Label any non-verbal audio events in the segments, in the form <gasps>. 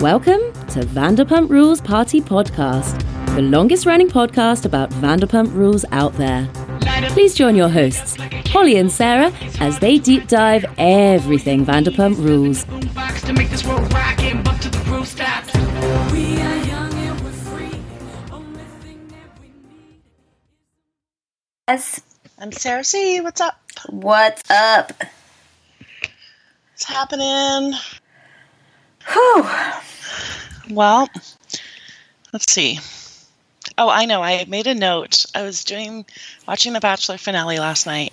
Welcome to Vanderpump Rules Party Podcast, the longest running podcast about Vanderpump Rules out there. Please join your hosts, Holly and Sarah, as they deep dive everything Vanderpump Rules. Yes. I'm Sarah C. What's up? What's up? What's happening? Whew. Well, let's see. Oh, I know. I made a note. I was doing watching the Bachelor finale last night,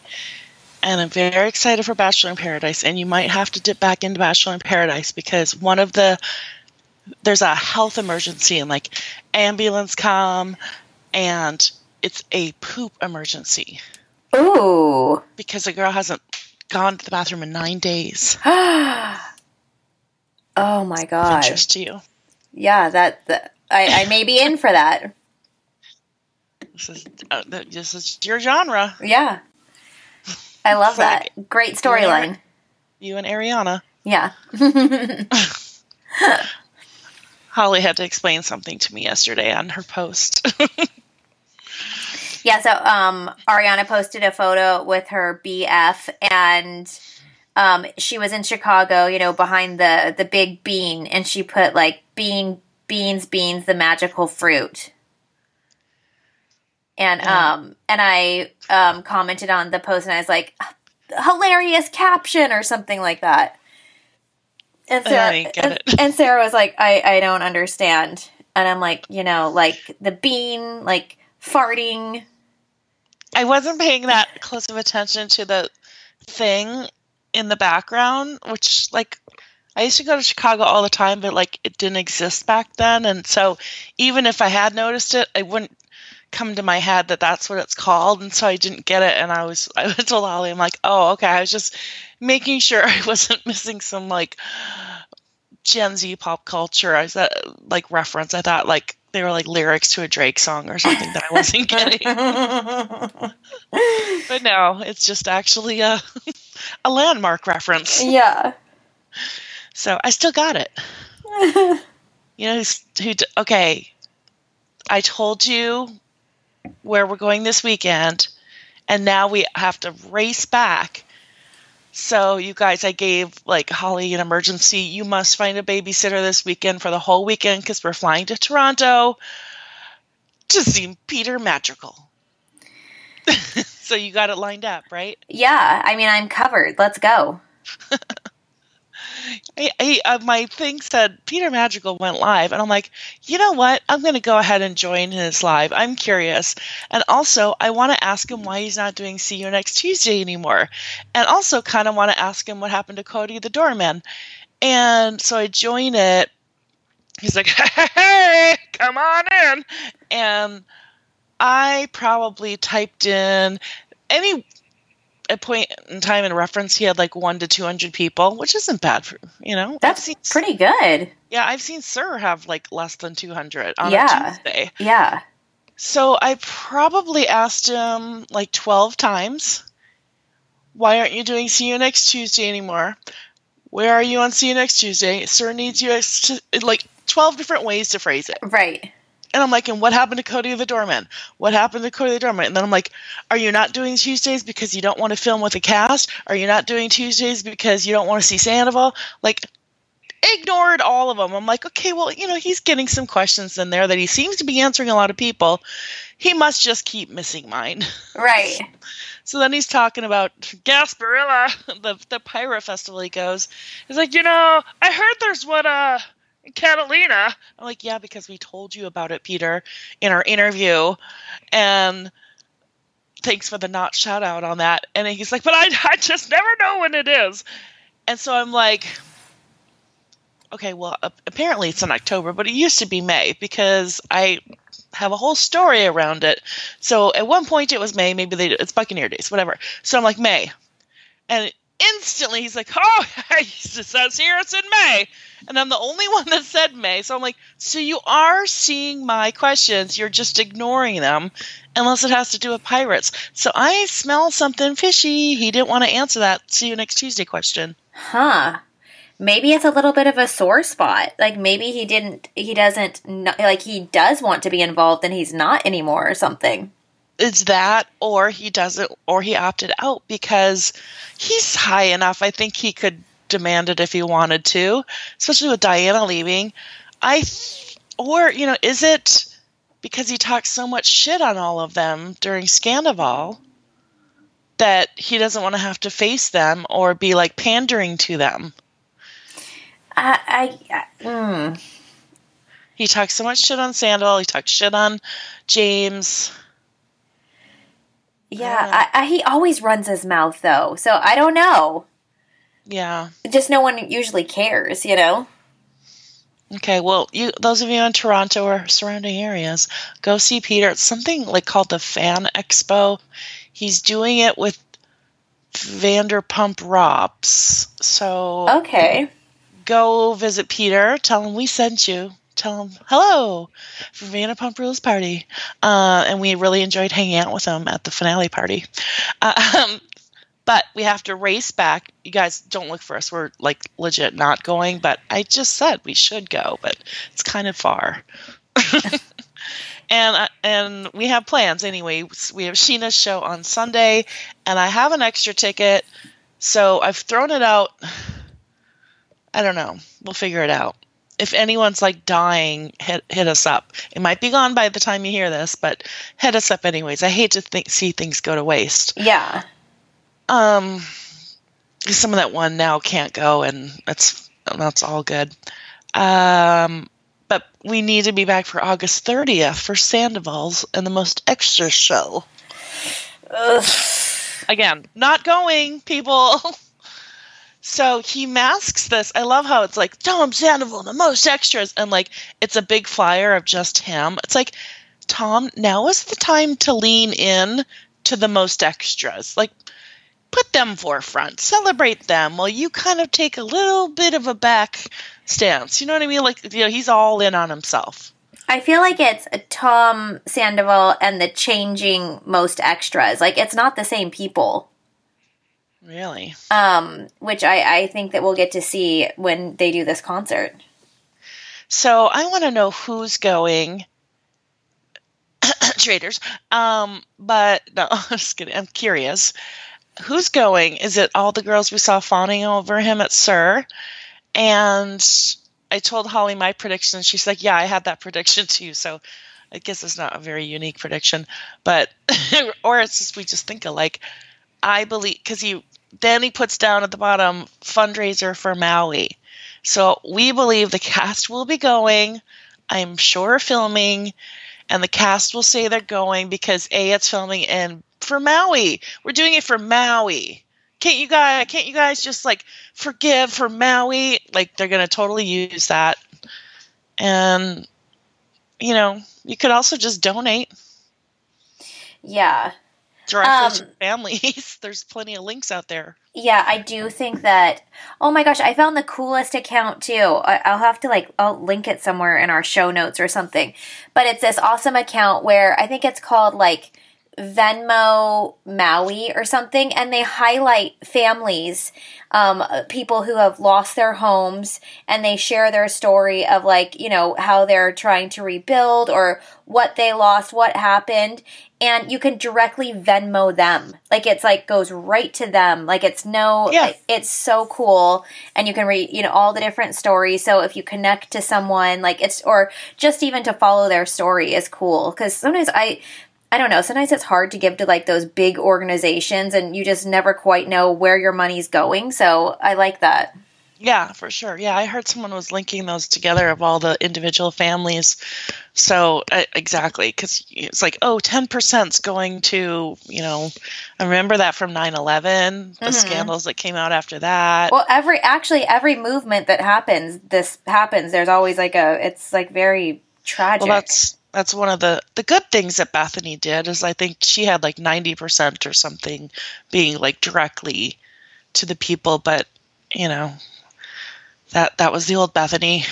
and I'm very excited for Bachelor in Paradise. And you might have to dip back into Bachelor in Paradise because one of the there's a health emergency and like ambulance come, and it's a poop emergency Ooh. because a girl hasn't gone to the bathroom in nine days. <gasps> <gasps> oh my god. Interest to you. Yeah, that, that I, I may be in for that. This is uh, this is your genre. Yeah. I love like- that. Great storyline. You and Ariana. Yeah. <laughs> <laughs> Holly had to explain something to me yesterday on her post. <laughs> Yeah, so um Ariana posted a photo with her BF and um she was in Chicago, you know, behind the the big bean and she put like bean beans beans the magical fruit. And Yeah. um and I um commented on the post and I was like hilarious caption or something like that. And Sarah and, and Sarah was like I I don't understand. And I'm like, you know, like the bean like farting I wasn't paying that close of attention to the thing in the background, which like I used to go to Chicago all the time, but like it didn't exist back then, and so even if I had noticed it, it wouldn't come to my head that that's what it's called, and so I didn't get it, and I was <laughs> I went told Holly, I'm like, oh okay, I was just making sure <laughs> I wasn't missing some like Gen Z pop culture. I said like reference. I thought like they were like lyrics to a Drake song or something that I wasn't <laughs> getting. But no, it's just actually a <laughs> a landmark reference. yeah. So I still got it. <laughs> You know who's, who? Okay, I told you where we're going this weekend, and now we have to race back. So you guys, I gave like Holly an emergency. You must find a babysitter this weekend for the whole weekend because we're flying to Toronto to see Peter Madrigal. <laughs> so you got it lined up, right? Yeah, I mean, I'm covered. Let's go. <laughs> Uh, my thing said Peter Madrigal went live, and I'm like, you know what? I'm going to go ahead and join his live. I'm curious, and also I want to ask him why he's not doing See You Next Tuesday anymore, and also kind of want to ask him what happened to Cody the doorman. And so I join it. He's like, <laughs> hey, come on in, and I probably typed in any a point in time in reference he had like one to 200 people which isn't bad for you know That's seen, pretty good. yeah i've seen SUR have like less than 200 on Yeah. a tuesday Yeah. so i probably asked him like 12 times why aren't you doing see you next tuesday anymore where are you on see you next tuesday SUR needs you ex- like 12 different ways to phrase it Right. And I'm like, and what happened to Cody the doorman? What happened to Cody the doorman? And then I'm like, are you not doing Tuesdays because you don't want to film with a cast? Are you not doing Tuesdays because you don't want to see Sandoval? Like, ignored all of them. I'm like, okay, well, you know, he's getting some questions in there that he seems to be answering a lot of people. He must just keep missing mine. <laughs> Right. So then he's talking about Gasparilla, <laughs> the the pirate festival he goes. He's like, you know, I heard there's what, uh Catalina. I'm like, yeah, because we told you about it, Peter, in our interview. And thanks for the not shout out on that. And he's like, but I I just never know when it is. And so I'm like, okay, well, apparently it's in October, but it used to be May because I have a whole story around it. So at one point it was May, maybe they it's Buccaneer Days, whatever. So I'm like May, and instantly he's like, "Oh, it says here it's in May," and I'm the only <laughs> one that said May. So I'm like, "So you are seeing my questions? You're just ignoring them, unless it has to do with pirates." So I smell something fishy. He didn't want to answer that. See you next Tuesday question. Huh. maybe it's a little bit of a sore spot. Like maybe he didn't, he doesn't, like he does want to be involved and he's not anymore or something. It's that, or he doesn't, or he opted out because he's high enough. I think he could demand it if he wanted to, especially with Diana leaving. I, th- or, you know, is it because he talks so much shit on all of them during Scandoval? that he doesn't want to have to face them or be like pandering to them. I, I, mm. He talks so much shit on Sandoval. He talks shit on James. Yeah, I, I, he always runs his mouth though, so I don't know. Yeah, just no one usually cares, you know. Okay, well, you those of you in Toronto or surrounding areas, go see Peter. It's something like called the Fan Expo. He's doing it with Vanderpump Robs. So okay, go visit Peter. Tell him we sent you. Tell him hello from Vanderpump Rules party, uh, and we really enjoyed hanging out with him at the finale party. Uh, <laughs> um, but we have to race back. You guys don't look for us. We're like legit not going. But I just said we should go, but it's kind of far. <laughs> and uh, and we have plans anyway. We have Scheana's show on Sunday, and I have an extra ticket, so I've thrown it out <sighs> I don't know. We'll figure it out. If anyone's like dying, hit hit us up. It might be gone by the time you hear this, but hit us up anyways. I hate to think, see things go to waste. Yeah. Um, some of that one now can't go, and that's that's all good. Um, but we need to be back for August 30th for Sandoval's and the most extra show. Ugh. Again, not going, people. <laughs> So he masks this. I love how it's like Tom Sandoval, the most extras, and like it's a big flyer of just him. It's like Tom, now is the time to lean in to the most extras. Like put them forefront, celebrate them, while you kind of take a little bit of a back stance. You know what I mean? Like you know, he's all in on himself. I feel like it's Tom Sandoval and the changing most extras. Like it's not the same people. Really? Um, which I, I think that we'll get to see when they do this concert. So I want to know who's going. <coughs> Traders. Um, but no, <laughs> I'm just kidding. I'm curious. Who's going? Is it all the girls we saw fawning over him at SUR? And I told Holly my prediction. She's like, "Yeah, I had that <laughs> prediction too." So I guess it's not a very unique prediction, but <laughs> or it's just we just think alike. I believe because he then he puts down at the bottom fundraiser for Maui. So we believe the cast will be going. I'm sure filming, and the cast will say they're going because a it's filming and for Maui. We're doing it for Maui. Can't you guys? Can't you guys just like forgive for Maui? Like they're gonna totally use that, and you know you could also just donate. Yeah, directly um, to families. <laughs> There's plenty of links out there. Yeah, I do think that. Oh my gosh, I found the coolest account too. I, will have to like I'll link it somewhere in our show notes or something. But it's this awesome account where I think it's called like Venmo Maui or something, and they highlight families, um, people who have lost their homes, and they share their story of like, you know, how they're trying to rebuild or what they lost, what happened, and you can directly Venmo them. Like it's like goes right to them. Like it's no, yeah. it's so cool, and you can read, you know, all the different stories. So if you connect to someone, like it's or just even to follow their story is cool because sometimes I I don't know. Sometimes it's hard to give to like those big organizations and you just never quite know where your money's going. So I like that. Yeah, for sure. Yeah, I heard someone was linking those together of all the individual families. So, uh, exactly, because it's like, oh, 10% is going to, you know, I remember that from 9 11, the mm-hmm. scandals that came out after that. Well, every, actually, every movement that happens, this happens. There's always like a, it's like very tragic. Well, that's, that's one of the the good things that Bethenny did is I think she had like 90% or something being like directly to the people but you know that that was the old Bethenny.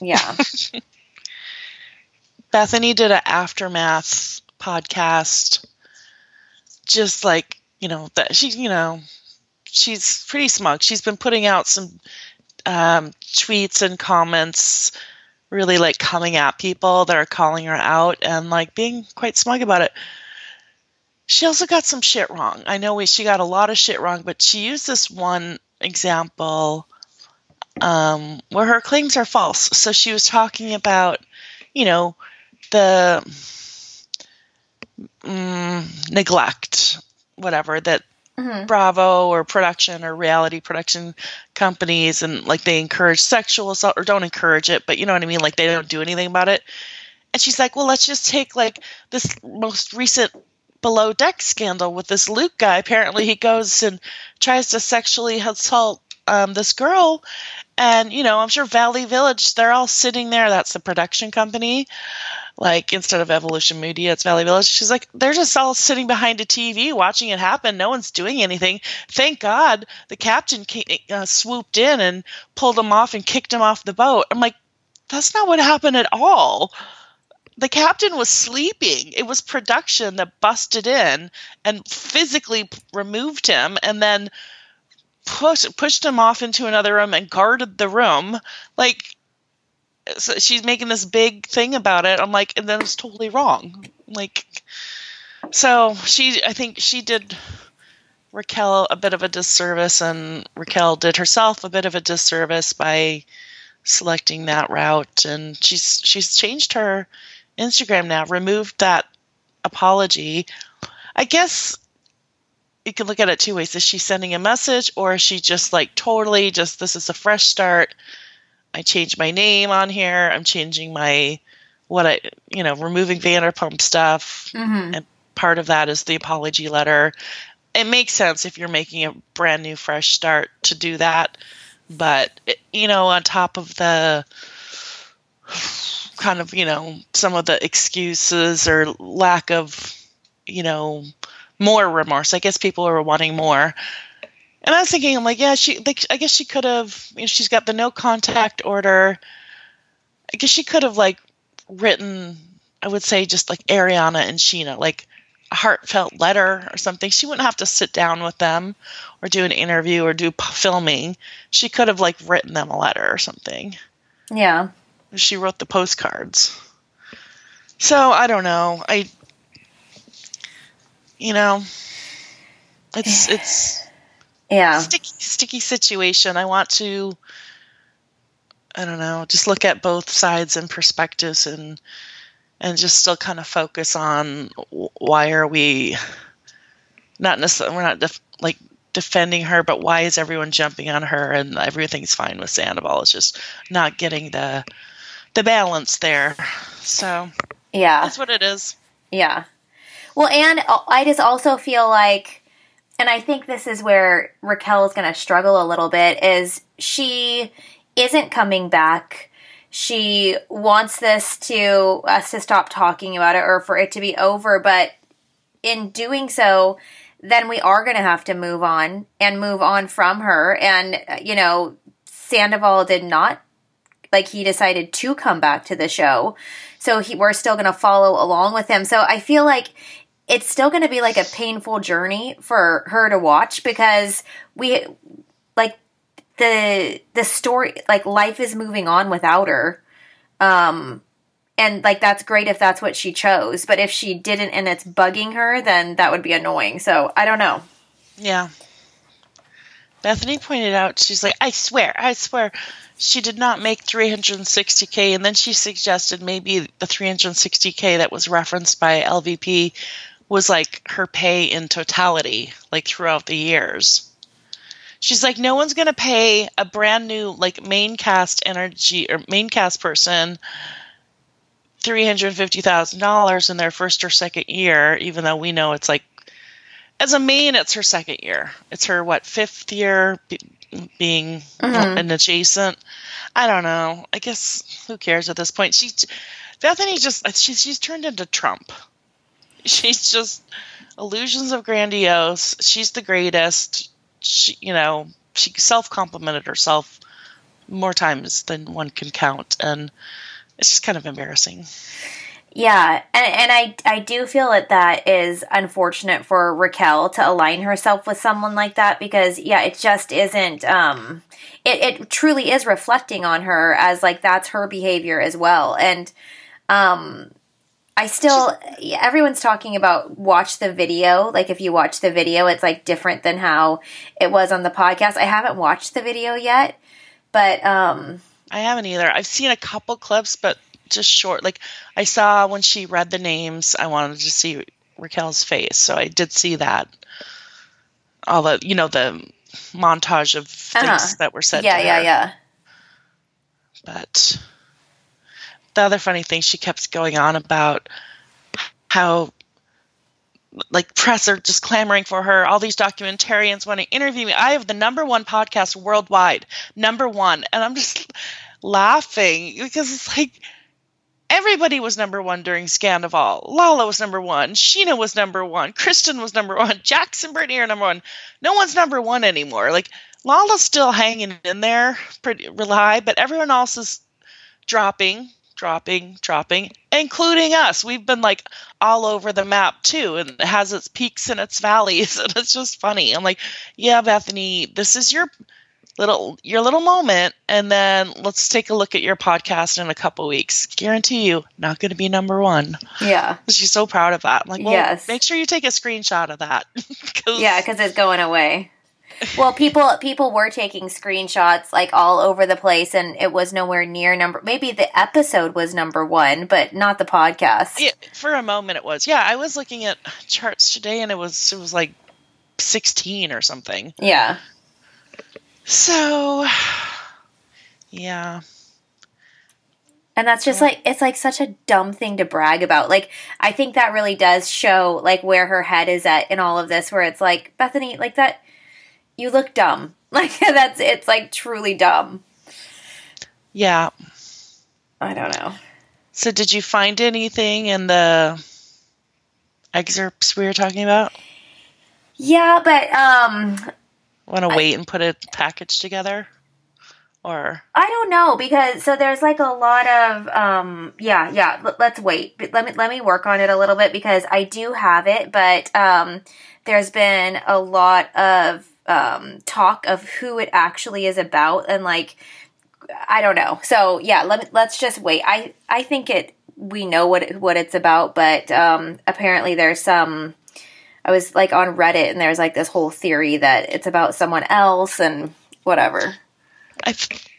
yeah <laughs> Bethenny did an aftermath podcast just like you know that she you know she's pretty smug she's been putting out some um, tweets and comments really like coming at people that are calling her out and like being quite smug about it. She also got some shit wrong. I know she got a lot of shit wrong, but she used this one example um, where her claims are false. So she was talking about, you know, the mm, neglect, whatever, that mm-hmm. Bravo or production or reality production companies and like they encourage sexual assault or don't encourage it, but you know what I mean? Like they don't do anything about it. And she's like, well, let's just take like this most recent below deck scandal with this Luke guy. Apparently, he goes and tries to sexually assault um, this girl. And, you know, I'm sure Valley Village, they're all sitting there. That's the production company like instead of Evolution Media, it's Valley Village. She's like, they're just all sitting behind a TV watching it happen. No one's doing anything. Thank God the captain came, uh, swooped in and pulled him off and kicked him off the boat. I'm like, that's not what happened at all. The captain was sleeping. It was production that busted in and physically removed him and then pushed pushed him off into another room and guarded the room. Like so she's making this big thing about it. I'm like, and then it's totally wrong. Like, so she, I think she did Raquel a bit of a disservice, and Raquel did herself a bit of a disservice by selecting that route. And she's she's changed her Instagram now, removed that apology. I guess you can look at it two ways. Is she sending a message, or is she just like totally just this is a fresh start? I changed my name on here. I'm changing my what I you know removing Vanderpump stuff, mm-hmm. and part of that is the apology letter. It makes sense if you're making a brand new fresh start to do that, but you know on top of the kind of you know some of the excuses or lack of you know more remorse. I guess people are wanting more. And I was thinking, I'm like, yeah, she. Like, I guess she could have. You know, she's got the no contact order. I guess she could have like written. I would say just like Ariana and Scheana, like a heartfelt letter or something. She wouldn't have to sit down with them or do an interview or do filming. She could have like written them a letter or something. Yeah. She wrote the postcards. So I don't know. I, you know, it's <sighs> it's yeah. sticky sticky situation. I want to i don't know just look at both sides and perspectives and and just still kind of focus on why are we not necessarily we're not def, like defending her but why is everyone jumping on her and everything's fine with sandoval? It's just not getting the the balance there. So yeah. that's what it is. Yeah well and i just also feel like and I think this is where Raquel is going to struggle a little bit is she isn't coming back. She wants this to us to stop talking about it or for it to be over, but in doing so, then we are going to have to move on and move on from her. And, you know, Sandoval did not, like, he decided to come back to the show. So he, we're still going to follow along with him. So I feel like it's still going to be like a painful journey for her to watch because we like the the story like life is moving on without her. Um and like that's great if that's what she chose but if she didn't and it's bugging her then that would be annoying. So i don't know. Yeah. Bethenny pointed out she's like i swear i swear she did not make 360k and then she suggested maybe the 360k that was referenced by lvp was like her pay in totality, like throughout the years. She's like, no one's gonna pay a brand new like main cast energy or main cast person three hundred fifty thousand dollars in their first or second year, even though we know it's like as a main, it's her second year. It's her what fifth year being mm-hmm. an adjacent. I don't know. I guess who cares at this point? She Bethenny just she's she's turned into Trump. <laughs> she's just illusions of grandiose. She's the greatest. She, you know, she self complimented herself more times than one can count, and it's just kind of embarrassing. Yeah, and and I I do feel that that is unfortunate for Raquel to align herself with someone like that because yeah, it just isn't um it it truly is reflecting on her as like that's her behavior as well. And um I still everyone's talking about watch the video. Like if you watch the video, it's like different than how it was on the podcast. I haven't watched the video yet, but um I haven't either. I've seen a couple clips, but just short. Like I saw when she read the names, I wanted to see Raquel's face, so I did see that. All the you know the montage of things uh-huh. that were said. Yeah, yeah, yeah. But the other funny thing, she kept going on about how like press are just clamoring for her. All these documentarians want to interview me. I have the number one podcast worldwide, number one, and I'm just <laughs> laughing because it's like everybody was number one during Scandoval. Lala was number one. Scheana was number one. Kristen was number one. <laughs> Jackson Brittany are number one. No one's number one anymore. Like Lala's still hanging in there, pretty high, but everyone else is dropping, dropping, dropping, including us. We've been like all over the map too, and it has its peaks and its valleys, <laughs> and it's just funny. I'm like, yeah, Bethenny, this is your little your little moment and then let's take a look at your podcast in a couple weeks. Guarantee you not going to be number one. Yeah. <laughs> She's so proud of that. I'm like well, yes. make sure you take a screenshot of that. <laughs> Cause... yeah because it's going away well people people were taking screenshots like all over the place and it was nowhere near number maybe the episode was number one but not the podcast yeah, for a moment it was yeah i was looking at charts today and it was it was like 16 or something yeah so, <sighs> yeah. And that's just like it's like such a dumb thing to brag about. Like I think that really does show like where her head is at in all of this where it's like Bethenny like that you look dumb. <laughs> Like that's it's like truly dumb. Yeah. I don't know. So did you find anything in the excerpts we were talking about? Yeah, but um Want to wait and put a package together? Or I don't know because so there's like a lot of um yeah yeah l- let's wait let me let me work on it a little bit because I do have it but um there's been a lot of um talk of who it actually is about and like I don't know so yeah let me let's just wait I I think it we know what it, what it's about but um apparently there's some I was like on Reddit and there's like this whole theory that it's about someone else and whatever. I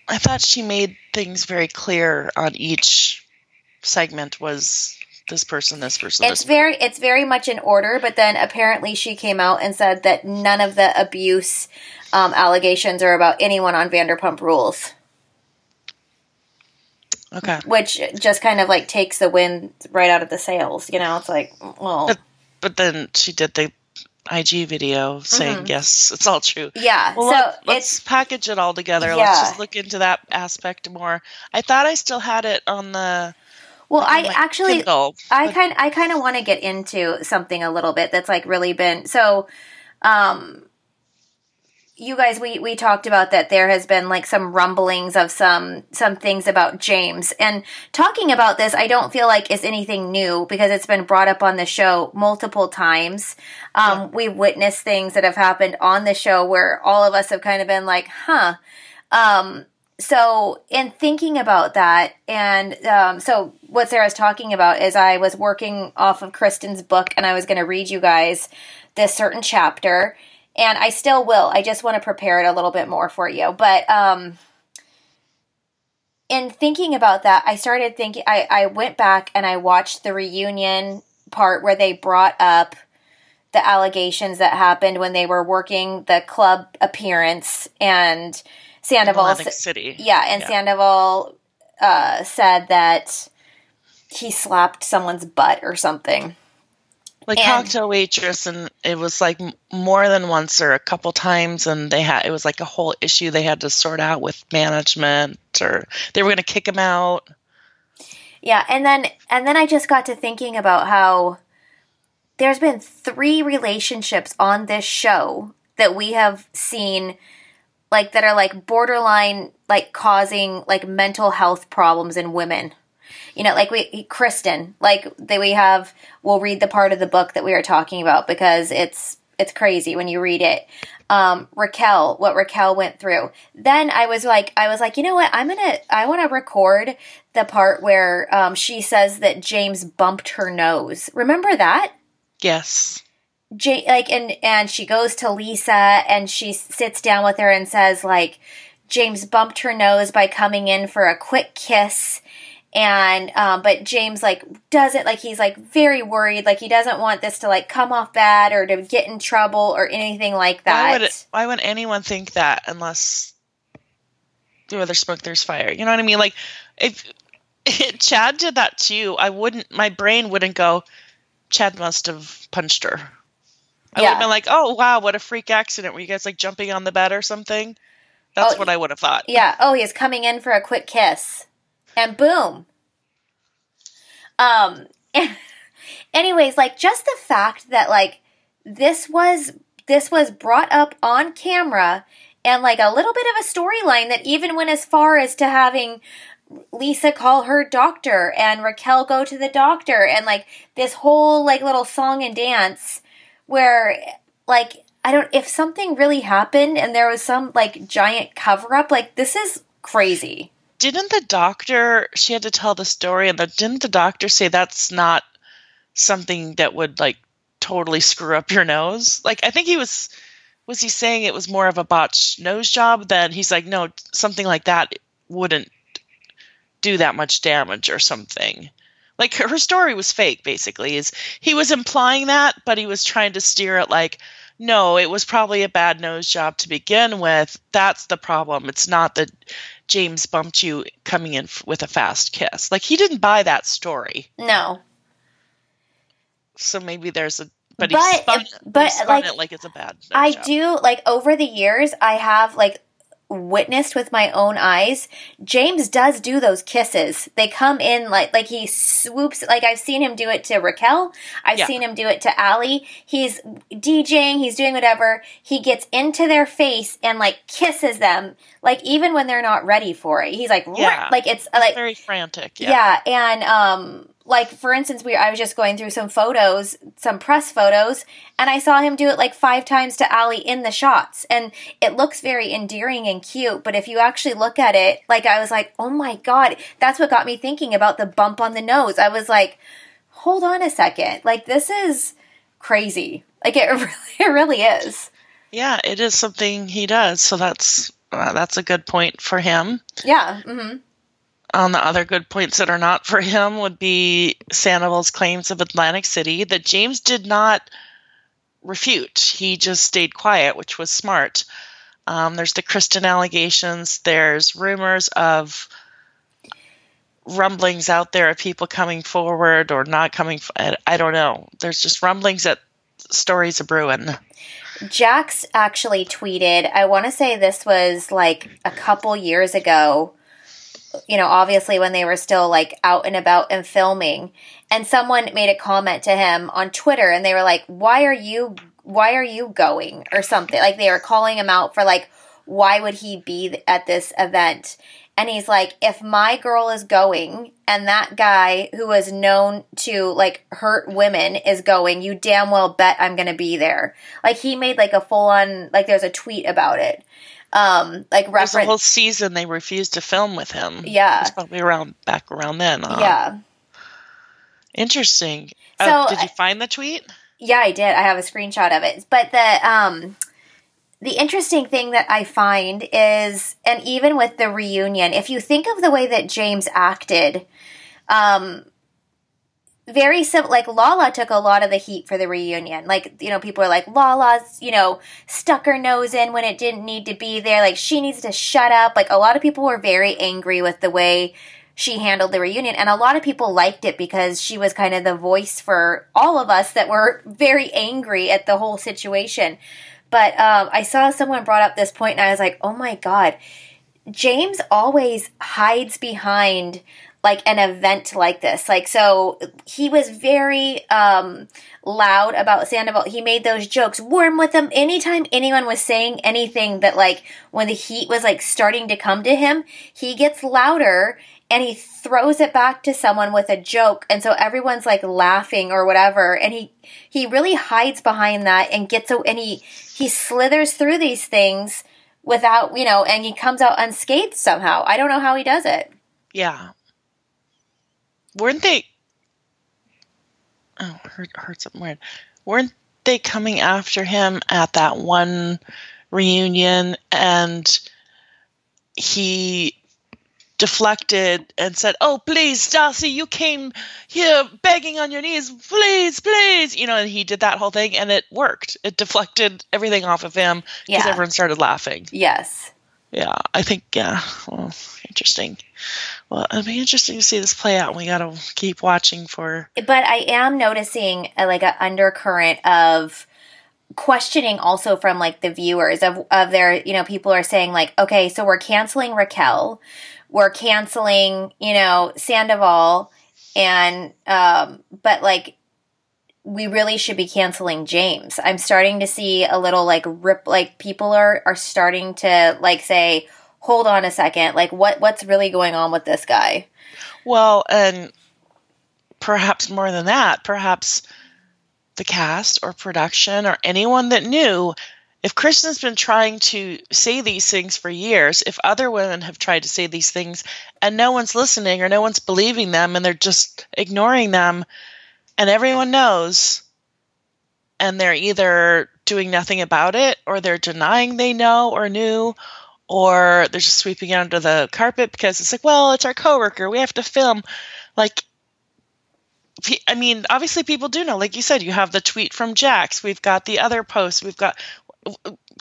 I thought she made things very clear on each segment was this person, this person. It's this very it's very much in order, but then apparently she came out and said that none of the abuse um, allegations are about anyone on Vanderpump Rules. Okay. Which just kind of like takes the wind right out of the sails, you know? It's like, well. But but then she did the IG video saying mm-hmm. yes, it's all true. Yeah. Well, so let, us package it all together. Yeah. Let's just look into that aspect more. I thought I still had it on the. Well, I actually, Kindle, I kind, I kind of want to get into something a little bit that's like really been so. Um, you guys we we talked about that there has been like some rumblings of some some things about James and talking about this I don't feel like is anything new because it's been brought up on the show multiple times um, yeah. we've witnessed things that have happened on the show where all of us have kind of been like huh um, so in thinking about that and um, so what sarah's talking about is i was working off of kristen's book and i was going to read you guys this certain chapter and I still will. I just want to prepare it a little bit more for you. But um, in thinking about that, I started thinking. I, I went back and I watched the reunion part where they brought up the allegations that happened when they were working the club appearance and Sandoval City. Yeah, and yeah. Sandoval uh, said that he slapped someone's butt or something like and, cocktail waitress and it was like more than once or a couple times and they had it was like a whole issue they had to sort out with management or they were going to kick him out yeah and then and then i just got to thinking about how there's been three relationships on this show that we have seen like that are like borderline like causing like mental health problems in women You know, like we Kristen, like that we have. We'll read the part of the book that we are talking about because it's it's crazy when you read it. Um, Raquel, what Raquel went through. Then I was like, I was like, you know what? I'm gonna, I want to record the part where um, she says that James bumped her nose. Remember that? Yes. Like and and she goes to Lisa and she sits down with her and says like James bumped her nose by coming in for a quick kiss and um, but James like doesn't like he's like very worried like he doesn't want this to like come off bad or to get in trouble or anything like that. Why would it, why would anyone think that unless where there's smoke there's fire? You know what I mean? Like if, if Chad did that too, I wouldn't my brain wouldn't go Chad must have punched her. I yeah. would have been like, "Oh wow, what a freak accident! Were you guys like jumping on the bed or something?" That's oh, what I would have thought. Yeah. Oh, he's coming in for a quick kiss, and boom. Um. <laughs> anyways, like just the fact that like this was this was brought up on camera and like a little bit of a storyline that even went as far as to having Lisa call her doctor and Raquel go to the doctor and like this whole like little song and dance where like I don't if something really happened and there was some like giant cover up like this is crazy. Didn't the doctor she had to tell the story and the, didn't the doctor say that's not something that would like totally screw up your nose? Like I think he was was he saying it was more of a botched nose job than he's like no something like that wouldn't do that much damage or something like her story was fake basically is he was implying that but he was trying to steer it like no it was probably a bad nose job to begin with. That's the problem. It's not that james bumped you coming in f- with a fast kiss. Like he didn't buy that story. No. So maybe there's a but, but he spun, but he spun like, it like it's a bad i job. do like over the years i have like witnessed with my own eyes, James does do those kisses. They come in like like he swoops like I've seen him do it to Raquel. I've yeah. seen him do it to Ally. He's DJing, he's doing whatever. He gets into their face and like kisses them like even when they're not ready for it. He's like yeah. like it's like very frantic. Yeah. yeah, and um like for instance we I was just going through some photos, some press photos, and I saw him do it like five times to Ali in the shots. And it looks very endearing and cute, but if you actually look at it, like I was like, "Oh my god, that's what got me thinking about the bump on the nose." I was like, "Hold on a second. Like this is crazy." Like it <laughs> really, it really is. Yeah, it is something he does. So that's uh, that's a good point for him. Yeah. Mm-hmm. On the other good points that are not for him would be Sandoval's claims of Atlantic City that James did not refute. He just stayed quiet, which was smart. Um, there's the Kristen allegations. There's rumors of rumblings out there of people coming forward or not coming. I don't know. There's just rumblings that stories are brewing. Jax actually tweeted, I want to say this was like a couple years ago you know, obviously when they were still like out and about and filming. And someone made a comment to him on Twitter and they were like, "Why are you why are you going?" or something. Like they were calling him out for like why would he be at this event? And he's like, if my girl is going and that guy who is known to like hurt women is going, you damn well bet I'm going to be there. Like he made like a full on, like there's a tweet about it um like reference the whole season they refused to film with him. Yeah. it's probably around back around then huh? yeah. Interesting. So uh, did you find the tweet? Yeah i did. I have a screenshot of it. But the um the interesting thing that i find is and even with the reunion if you think of the way that james acted um very simple. Like Lala took a lot of the heat for the reunion. Like you know, people are like Lala's you know stuck her nose in when it didn't need to be there. Like she needs to shut up. Like a lot of people were very angry with the way she handled the reunion, and a lot of people liked it because she was kind of the voice for all of us that were very angry at the whole situation. But um, I saw someone brought up this point, and I was like, oh my god. James always hides behind like an event like this. Like so he was very um loud about Sandoval. He made those jokes warm with them anytime anyone was saying anything that like when the heat was like starting to come to him, he gets louder and he throws it back to someone with a joke and so everyone's like laughing or whatever and he he really hides behind that and gets a, and he he slithers through these things without you know and he comes out unscathed somehow i don't know how he does it Yeah. Weren't they? Oh, heard, heard something weird. Weren't they coming after him at that one reunion and he deflected and said, Oh, please, Darcy, you came here begging on your knees, please, please. You know, and he did that whole thing and it worked. It deflected everything off of him because Yeah. everyone started laughing. yes Yeah, I think, yeah, well, interesting. Well, it'll be interesting to see this play out. We got to keep watching for. but i am noticing a, like an undercurrent of questioning also from like the viewers of of their you know people are saying like okay so we're canceling raquel we're canceling you know sandoval and um but like we really should be canceling james i'm starting to see a little like rip like people are are starting to like say hold on a second like what what's really going on with this guy Well, and perhaps more than that, perhaps the cast or production or anyone that knew. If Kristen's been trying to say these things for years, if other women have tried to say these things and no one's listening or no one's believing them and they're just ignoring them, and everyone knows, and they're either doing nothing about it or they're denying they know or knew or they're just sweeping it under the carpet because it's like, well, it's our coworker, we have to film. Like, I mean, obviously people do know. Like you said, you have the tweet from Jax. We've got the other posts. We've got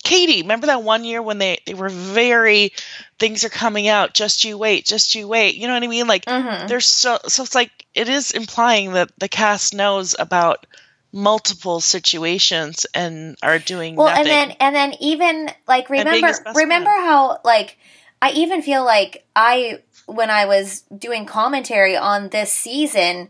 Katie. Remember that one year when they they were very things are coming out. Just you wait. Just you wait. You know what I mean? Like Mhm. there's so so it's like it is implying that the cast knows about multiple situations and are doing well nothing. and then and then even like remember remember how like i even feel like i when i was doing commentary on this season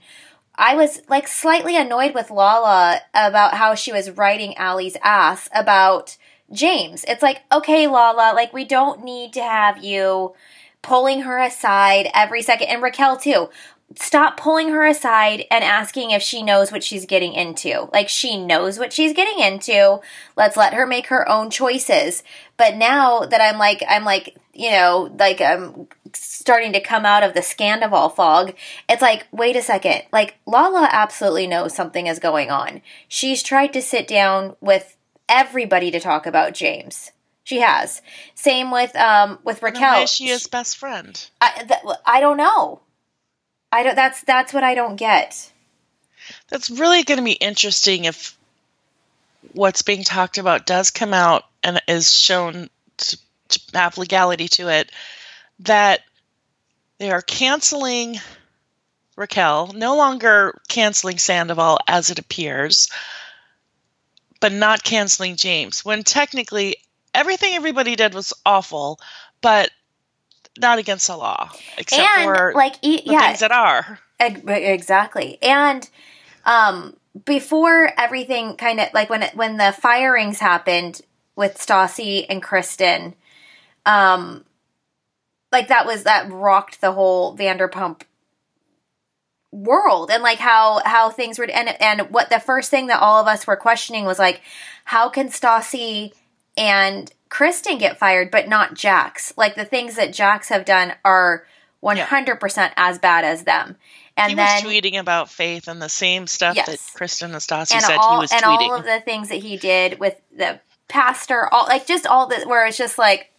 i was like slightly annoyed with lala about how she was writing Ally's ass about james. It's like okay lala like we don't need to have you pulling her aside every second and raquel too stop pulling her aside and asking if she knows what she's getting into. Like she knows what she's getting into. Let's let her make her own choices. But now that I'm like I'm like, you know, like I'm starting to come out of the Scandoval fog, it's like, wait a second. Like Lala absolutely knows something is going on. She's tried to sit down with everybody to talk about James. She has. Same with um with Raquel. why is she his best friend? I, th- I don't know. I don't. That's that's what I don't get. That's really going to be interesting if what's being talked about does come out and is shown to, to have legality to it. That they are canceling Raquel, no longer canceling Sandoval as it appears, but not canceling James. When technically everything everybody did was awful, but not against the law, except and for like, e- the yeah, things that are. Exactly. And um, before everything kind of like when it, when the firings happened with Stassi and Kristen, um, like that was that rocked the whole Vanderpump world and like how how things were and and what the first thing that all of us were questioning was like how can Stassi and Kristen get fired but not Jax. Like the things that Jax have done are 100% as bad as them. And he then was tweeting about faith and the same stuff that Kristen and Stassi and said all he was and tweeting. all of the things that he did with the pastor all like just all the where it's just like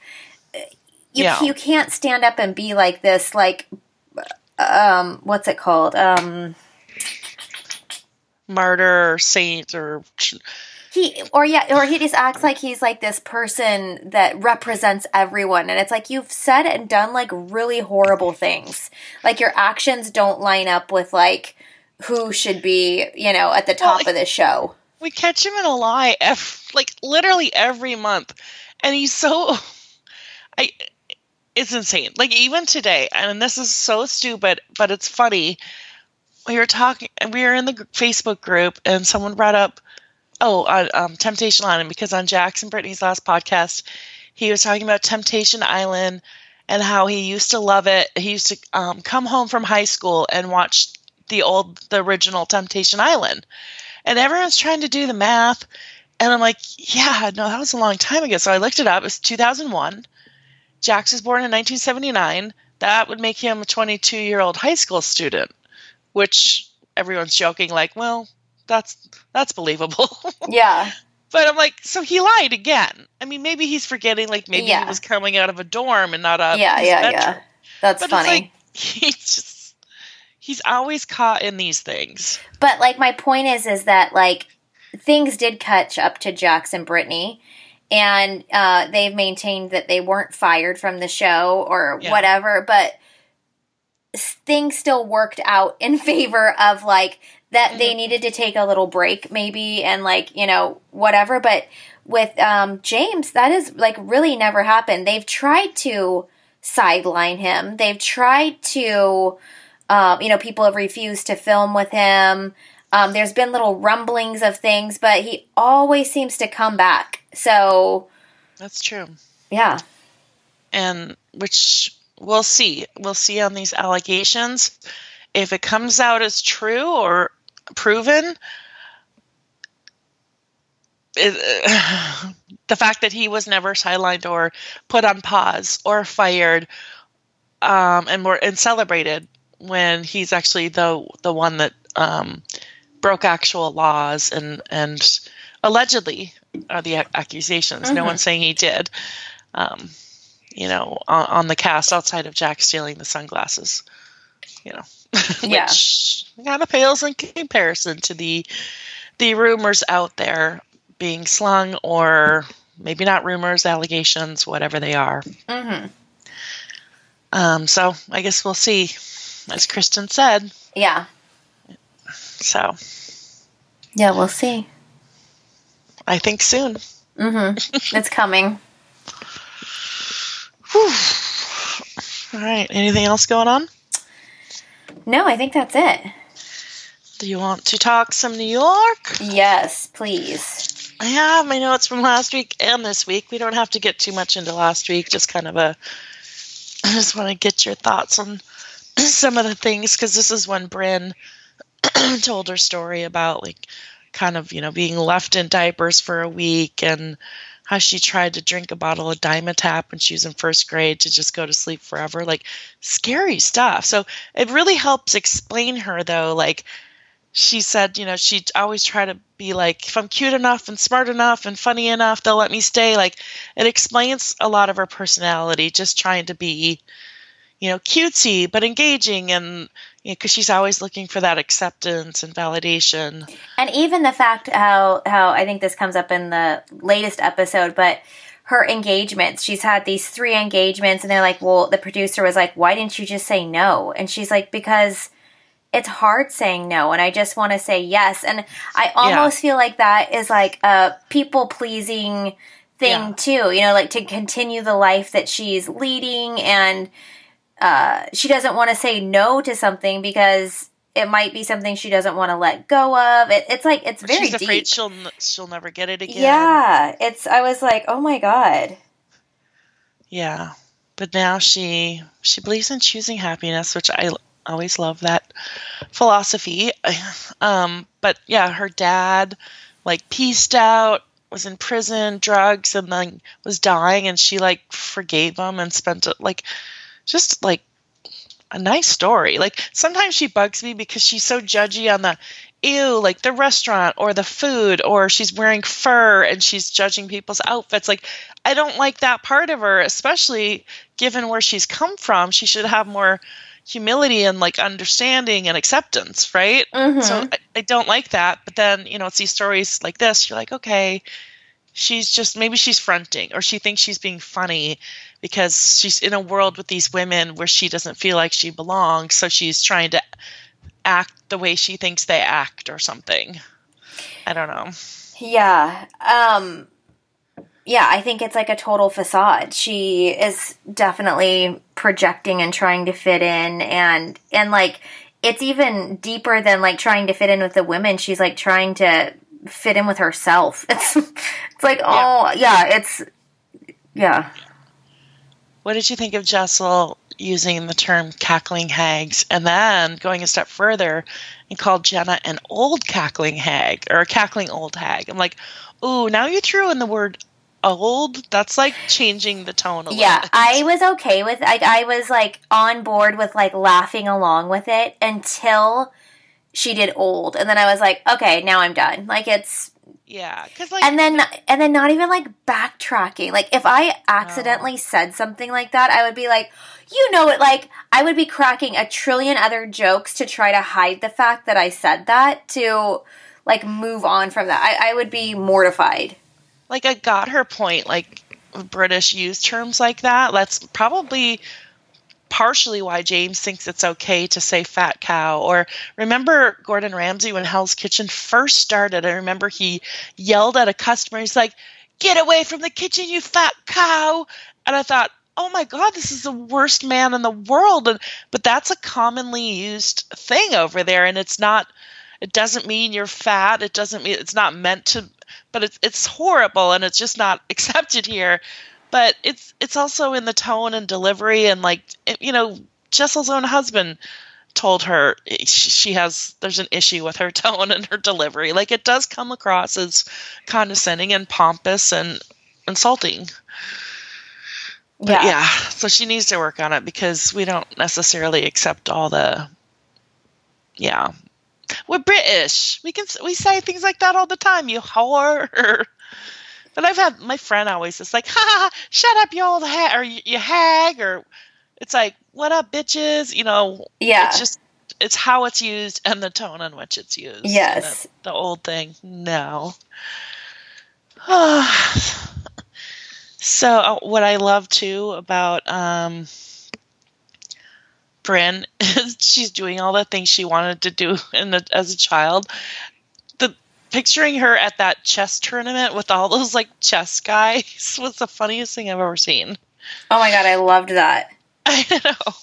you Yeah. you can't stand up and be like this like um what's it called? Um Martyr, saint, or he or yeah or he just acts like he's like this person that represents everyone and it's like you've said and done like really horrible things like your actions don't line up with like who should be you know at the top like- of the show we catch him in a lie, like literally every month, and he's so. <laughs> I it's insane. Like even today, and this is so stupid, but it's funny. We were talking, we were in the Facebook group, and someone brought up, oh, uh, um, Temptation Island, because on Jackson Brittany's last podcast, he was talking about Temptation Island and how he used to love it. He used to um, come home from high school and watch the old, the original Temptation Island, and everyone's trying to do the math, and I'm like, yeah, no, that was a long time ago. So I looked it up. It was 2001 Jax was born in 1979. That would make him a 22 year old high school student, which everyone's joking like, well, that's that's believable. <laughs> Yeah. but I'm like, so he lied again. I mean, maybe he's forgetting like maybe Yeah. he was coming out of a dorm and not a yeah, yeah, yeah. That's But funny. it's like <laughs> he's just he's always caught in these things. But like my point is is that like things did catch up to Jax and Brittany and uh, they've maintained that they weren't fired from the show or Yeah. whatever, but things still worked out in <laughs> favor of like that they needed to take a little break maybe and like, you know, whatever, but with um, James that is like really never happened. They've tried to sideline him. They've tried to um, you know, people have refused to film with him. Um, there's been little rumblings of things, but he always seems to come back. So, That's true. yeah. and which we'll see. We'll see on these allegations if it comes out as true or proven. It, <sighs> the fact that he was never sidelined or put on pause or fired, um, and more and celebrated when he's actually the the one that um, broke actual laws and and allegedly are the accusations. No Mhm. one's saying he did. Um, you know, on, on the cast outside of Jax stealing the sunglasses. You know, <laughs> Yeah. which kind of pales in comparison to the the rumors out there being slung, or maybe not rumors, allegations, whatever they are. hmm Um, so I guess we'll see, as Kristen said. Yeah. So Yeah, we'll see. I think soon. hmm <laughs> it's coming. Whew. All right. Anything else going on? No, I think that's it. Do you want to talk some New York? Yes, please. I have my notes from last week and this week. We don't have to get too much into last week, just kind of a. I just want to get your thoughts on <clears throat> some of the things because this is when Brynn <clears throat> told her story about, like, kind of, you know, being left in diapers for a week and how she tried to drink a bottle of Dimetapp when she was in first grade to just go to sleep forever. Like, scary stuff. So it really helps explain her, though, like, she said, you know, she always try to be like, if I'm cute enough and smart enough and funny enough, they'll let me stay. Like, it explains a lot of her personality, just trying to be, you know, cutesy but engaging, and you know, because she's always looking for that acceptance and validation. And even the fact how how I think this comes up in the latest episode, but her engagements, she's had these three engagements, and they're like, well, the producer was like, why didn't you just say no? And she's like, because it's hard saying no, and I just want to say yes. And I almost feel like that is like a people pleasing thing Yeah. too, you know, like to continue the life that she's leading and uh, she doesn't want to say no to something because it might be something she doesn't want to let go of. It, it's like it's very she's deep. she'll she'll never get it again. yeah, it's. I was like, oh my god. Yeah. But now she she believes in choosing happiness, which I always love that philosophy. <sighs> Um, but yeah, her dad like pieced out, was in prison, drugs, and then was dying, and she like forgave him and spent it like just like a nice story. Like sometimes she bugs me because she's so judgy on the ew, like the restaurant or the food, or she's wearing fur and she's judging people's outfits. Like I don't like that part of her, especially given where she's come from. She should have more humility and like understanding and acceptance, right? Mhm. So I, I don't like that. But then, you know, it's these stories like this, you're like, okay, she's just maybe she's fronting or she thinks she's being funny because she's in a world with these women where she doesn't feel like she belongs. So she's trying to act the way she thinks they act or something. I don't know. Yeah. Um yeah, I think it's like a total facade. She is definitely projecting and trying to fit in and and like it's even deeper than like trying to fit in with the women. She's like trying to fit in with herself. <laughs> It's it's like, oh, yeah, it's yeah. What did you think of Jessel using the term cackling hags and then going a step further and called Jenna an old cackling hag or a cackling old hag? I'm like, ooh, now you threw in the word old. That's like changing the tone a yeah, little. I was okay with like I was like on board with like laughing along with it until she did old, and then I was like, okay, now I'm done. Like it's Yeah, because like and then and then not even like backtracking. Like if I accidentally oh. said something like that, I would be like, you know it. Like I would be cracking a trillion other jokes to try to hide the fact that I said that to like move on from that. I, I would be mortified. like I got her point. Like British use terms like that. That's probably partially why James thinks it's okay to say fat cow. Or remember Gordon Ramsay when Hell's Kitchen first started? I remember he yelled at a customer. He's like, "Get away from the kitchen, you fat cow!" And I thought. Oh my God! This is the worst man in the world, and but that's a commonly used thing over there, and it's not. It doesn't mean you're fat. It doesn't mean it's not meant to but it's it's horrible and it's just not <laughs> accepted here. But it's it's also in the tone and delivery and like you know Jessel's own husband told her eh, she she has there's an issue with her <laughs> tone and her delivery. Like it does come across as condescending and pompous and insulting. But yeah, so she needs to work on it because we don't necessarily accept all the yeah. We're British. We can we say things like that all the time. You whore. <laughs> But I've had my friend always is like, "Ha, ha, ha shut up, you old hag," or "You you hag," or it's like, "What up, bitches?" You know. Yeah. It's just it's how it's used and the tone in which it's used. Yes. The, the old thing. No. <sighs> so uh, what I love too about um Brynn <laughs> is she's doing all the things she wanted to do in the, as a child. Picturing her at that chess tournament with all those like chess guys <laughs> was the funniest thing I've ever seen. Oh my god, I loved that. <laughs> I know.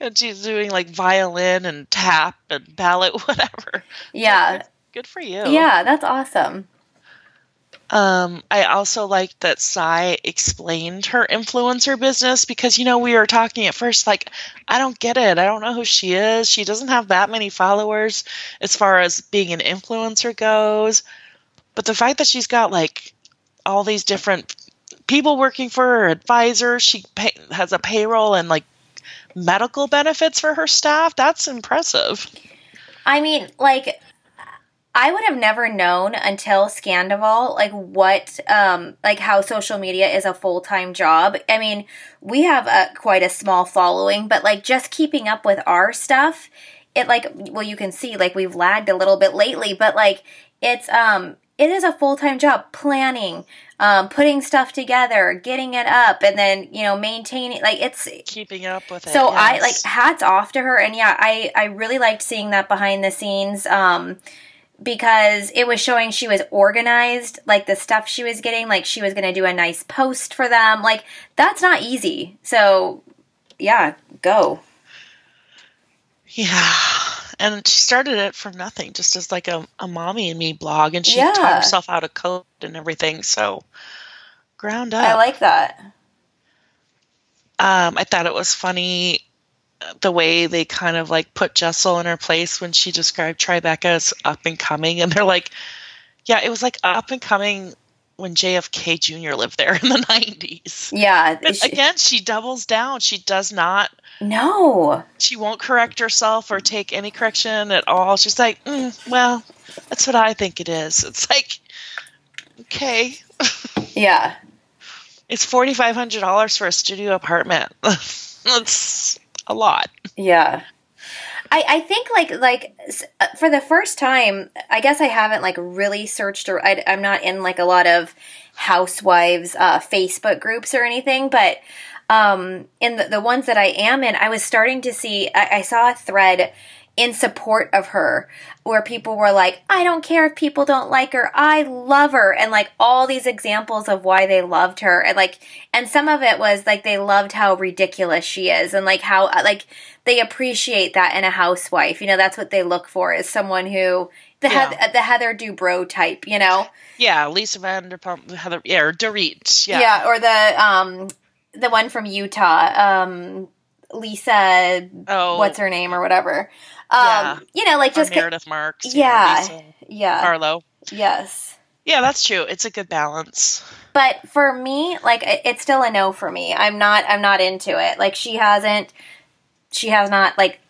And she's doing like violin and tap and ballet, <laughs> whatever. Yeah. Good for you. Yeah, that's awesome. Um, I also liked that Sai explained her influencer business because you know we were talking at first like I don't get it. I don't know who she is. She doesn't have that many followers as far as being an influencer goes. But the fact that she's got like all these different people working for her, advisors, she pay, has a payroll and like medical benefits for her staff, that's impressive. I mean, like I would have never known until Scandoval, like what, um, like how social media is a full time job. I mean, we have a quite a small following, but like just keeping up with our stuff, it like, well, you can see like we've lagged a little bit lately, but like it's, um, it is a full time job planning, um, putting stuff together, getting it up, and then you know maintaining. Like it's Keeping up with it. so I like hats off to her, and yeah, I I really liked seeing that behind the scenes. Um, because it was showing she was organized, like the stuff she was getting, like she was going to do a nice post for them. Like that's not easy. So, yeah, go. Yeah. And she started it from nothing, just as like a, a mommy and me blog, and she Yeah. taught herself how to code and everything. So, ground up. I like that. um, I thought it was funny the way they kind of like put Jessel in her place when she described Tribeca as up and coming, and they're like, yeah, it was like up and coming when JFK Jr. lived there in the <laughs> '90s. Yeah. She- again, she doubles down. She does not no. she won't correct herself or take any correction at all. She's like, mm, well, that's what I think it is. It's like, okay, <laughs> Yeah. it's forty five hundred dollars for a studio apartment. <laughs> that's a lot. Yeah. I, I think like like uh, for the first time I guess I haven't like really searched or I, I'm not in like a lot of housewives uh, Facebook groups or anything but um, in the, the ones that I am in I was starting to see I, I saw a thread in support of her where people were like, I don't care if people don't like her. I love her. And like all these examples of why they loved her. And like, and some of it was like they loved how ridiculous she is and like how, like, they appreciate that in a housewife. You know, that's what they look for is someone who, the, Yeah. Heath- the Heather Dubrow type, you know? Yeah, Lisa Vanderpump, Heather, yeah, or Dorit. Yeah. Yeah. Or the, um, the one from Utah, um, Lisa, Oh, what's her name or whatever. Um, Yeah. you know, like or just, Meredith Marks. you know, yeah, yeah, Harlow. yes. Yeah, that's true. It's a good balance. But for me, like it's still a no for me. I'm not I'm not into it. Like she hasn't she has not like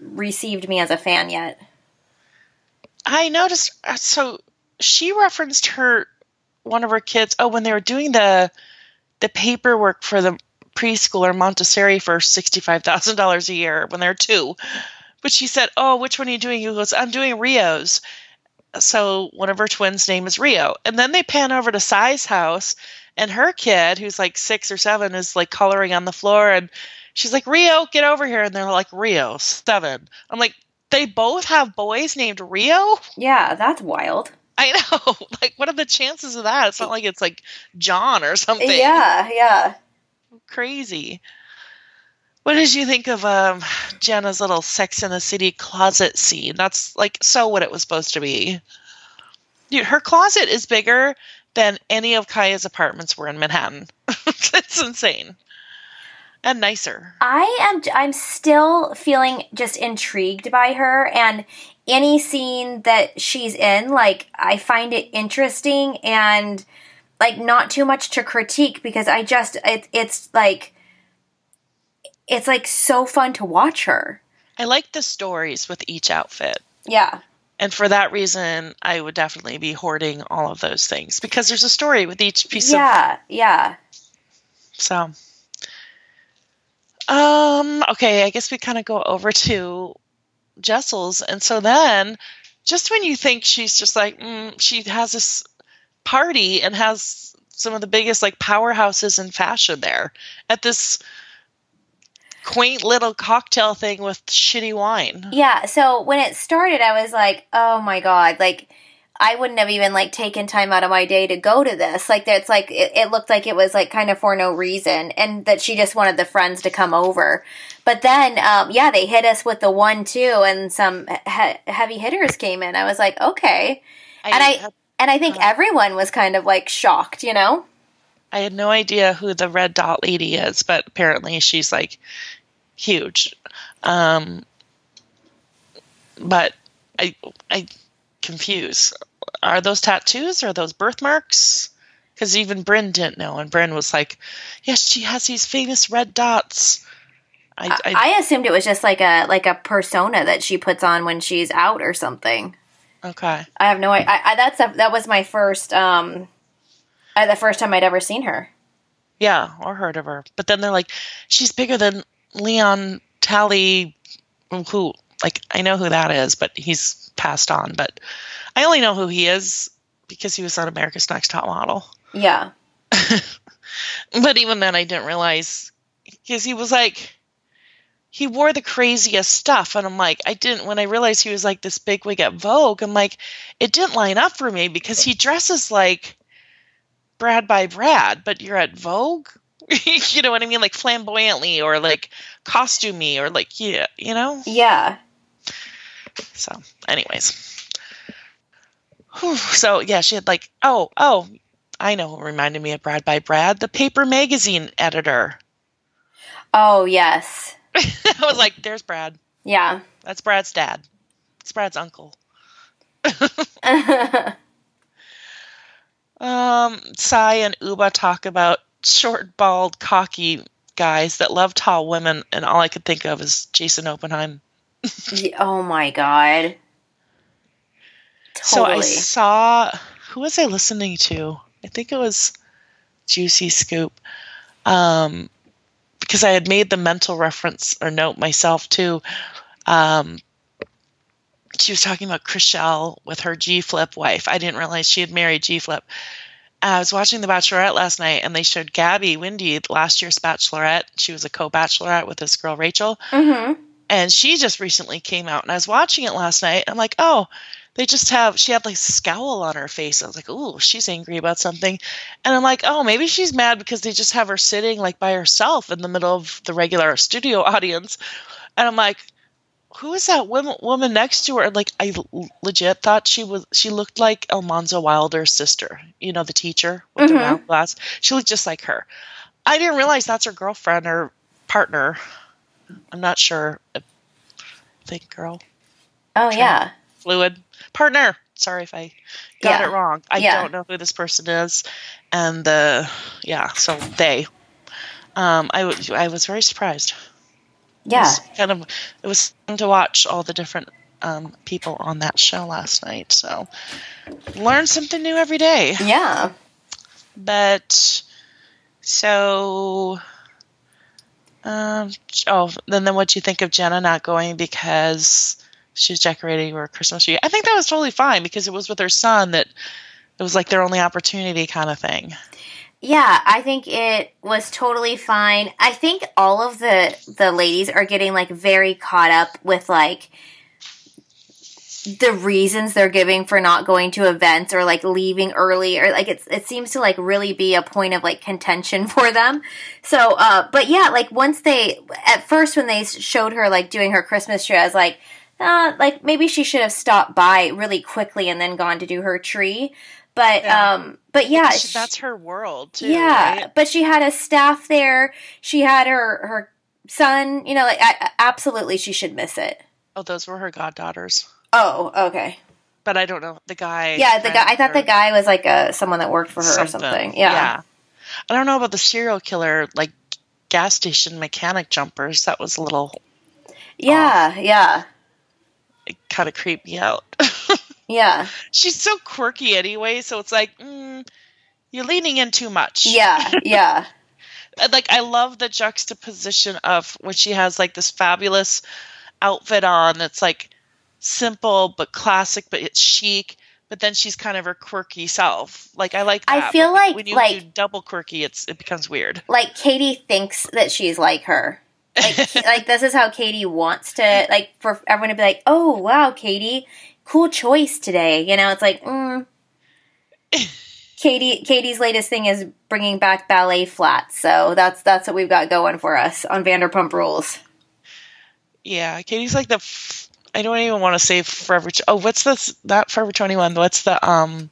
received me as a fan yet. I noticed. uh, So she referenced her one of her kids. Oh, when they were doing the the paperwork for the preschooler Montessori for sixty five thousand dollars a year when they're two. But she said, "Oh, which one are you doing?" He goes, "I'm doing Rio's." So one of her twins' name is Rio, and then they pan over to Sai's house, and her kid, who's like six or seven, is like coloring on the floor, and she's like, "Rio, get over here!" And they're like, "Rio, seven. I'm like, they both have boys named Rio. Yeah, that's wild. I know. <laughs> Like, what are the chances of that? It's not like it's like John or something. Yeah, yeah. Crazy. What did you think of um, Jenna's little Sex in the City closet scene? That's like so what it was supposed to be. Dude, her closet is bigger than any of Kaya's apartments were in Manhattan. <laughs> it's insane. And nicer. I am I'm still feeling just intrigued by her and any scene that she's in like I find it interesting and like not too much to critique because I just it, it's like it's like so fun to watch her. I like the stories with each outfit. Yeah. And for that reason, I would definitely be hoarding all of those things because there's a story with each piece of Yeah, yeah. So, um, okay, I guess we kind of go over to Jessel's, and so then, just when you think she's just like, mm, she has this party and has some of the biggest like powerhouses in fashion there at this quaint little cocktail thing with shitty wine. Yeah, so when it started, I was like, oh my god, like, I wouldn't have even, like, taken time out of my day to go to this. Like, it's like, it, it looked like it was, like, kind of for no reason, and that she just wanted the friends to come over. But then, um, yeah, they hit us with the one, two, and some he- heavy hitters came in. I was like, okay. And I- And I think everyone was kind of, like, shocked, you know? I had no idea who the red dot lady is, but apparently she's like huge. Um, but I I confuse. Are those tattoos or are those birthmarks? Because even Brynn didn't know, and Brynn was like, "Yes, she has these famous red dots." I, I, I assumed it was just like a like a persona that she puts on when she's out or something. okay. I have no idea. I, I, that's a, that was my first um, uh, the first time I'd ever seen her. Yeah, or heard of her. But then they're like, she's bigger than Leon Talley, who, like, I know who that is, but he's passed on. But I only know who he is because he was on America's Next Top Model. Yeah, <laughs> But even then, I didn't realize because he was like, he wore the craziest stuff. And I'm like, I didn't, when I realized he was like this big wig at Vogue, I'm like, it didn't line up for me because he dresses like Brad by Brad, but you're at Vogue. <laughs> you know what I mean? Like flamboyantly or like costumey or like, yeah, you know? yeah. So, anyways. Whew. So, yeah, she had like, oh, oh, I know reminded me of Brad by Brad, the paper magazine editor. Oh yes, <laughs> I was like, there's Brad. yeah. That's Brad's dad. It's Brad's uncle. <laughs> Um, Sai and Ubah talk about short, bald, cocky guys that love tall women, and all I could think of is Jason Oppenheim. Oh my god. So I saw who was I listening to? I think it was Juicy Scoop. Um, because I had made the mental reference or note myself too. Um, she was talking about Chrishell with her G Flip wife. I didn't realize she had married G Flip. I was watching The Bachelorette last night, and they showed Gabby Windey last year's Bachelorette. She was a co-bachelorette with this girl Rachel, Mhm. and she just recently came out, and I was watching it last night. I'm like, oh, they just have she had like scowl on her face. I was like, oh, she's angry about something, and I'm like, oh, maybe she's mad because they just have her sitting like by herself in the middle of the regular studio <laughs> audience, and I'm like, who is that woman, woman next to her? Like, I legit thought she was. She looked like Almanzo Wilder's sister. You know, the teacher with mm-hmm. the round glass. She looked just like her. I didn't realize that's her girlfriend or partner. I'm not sure. I think girl. Oh yeah. Fluid partner. Sorry if I got yeah. it wrong. I yeah. don't know who this person is, and the yeah. So they. Um, I, w- I was very surprised yeah, it kind of it was fun to watch all the different um, people on that show last night. So learn something new every day. Yeah. But so um, oh, then then what do you think of Jenna not going because she's decorating her Christmas tree? I think that was totally fine because it was with her son that it was like their only opportunity kind of thing. Yeah, I think it was totally fine. I think all of the the ladies are getting like very caught up with like the reasons they're giving for not going to events or like leaving early or like it's it seems to like really be a point of like contention <laughs> for them. So uh but yeah, like once they at first when they showed her like doing her Christmas tree, I was like uh, like maybe she should have stopped by really quickly and then gone to do her tree. But yeah. um but yeah, she, that's her world too. Yeah, right? but she had a staff there. She had her her son, you know, like I, absolutely she should miss it. Oh, those were her goddaughters. Oh, okay. But I don't know the guy. Yeah, the guy. I thought the guy was like a someone that worked for her something. or something. Yeah. yeah. I don't know about the serial killer like gas station mechanic jumpers. That was a little. Yeah, off. yeah. It kind of creeped me out. <laughs> Yeah. She's so quirky anyway, so it's like, mm, you're leaning in too much. Yeah, <laughs> yeah. like, I love the juxtaposition of when she has like this fabulous outfit on that's like simple but classic, but it's chic. But then she's kind of her quirky self. Like I like. That. I feel like when you like, do double quirky, it's it becomes weird. Like Katie thinks that she's like her. Like, <laughs> like this is how Katie wants to like for everyone to be like, oh wow, Katie, cool choice today. You know, it's like, mm. <laughs> Katie Katie's latest thing is bringing back ballet flats, so that's that's what we've got going for us on Vanderpump Rules. Yeah, Katie's like the. F- I don't even want to say Forever. Oh, what's this? That Forever Twenty One. What's the um,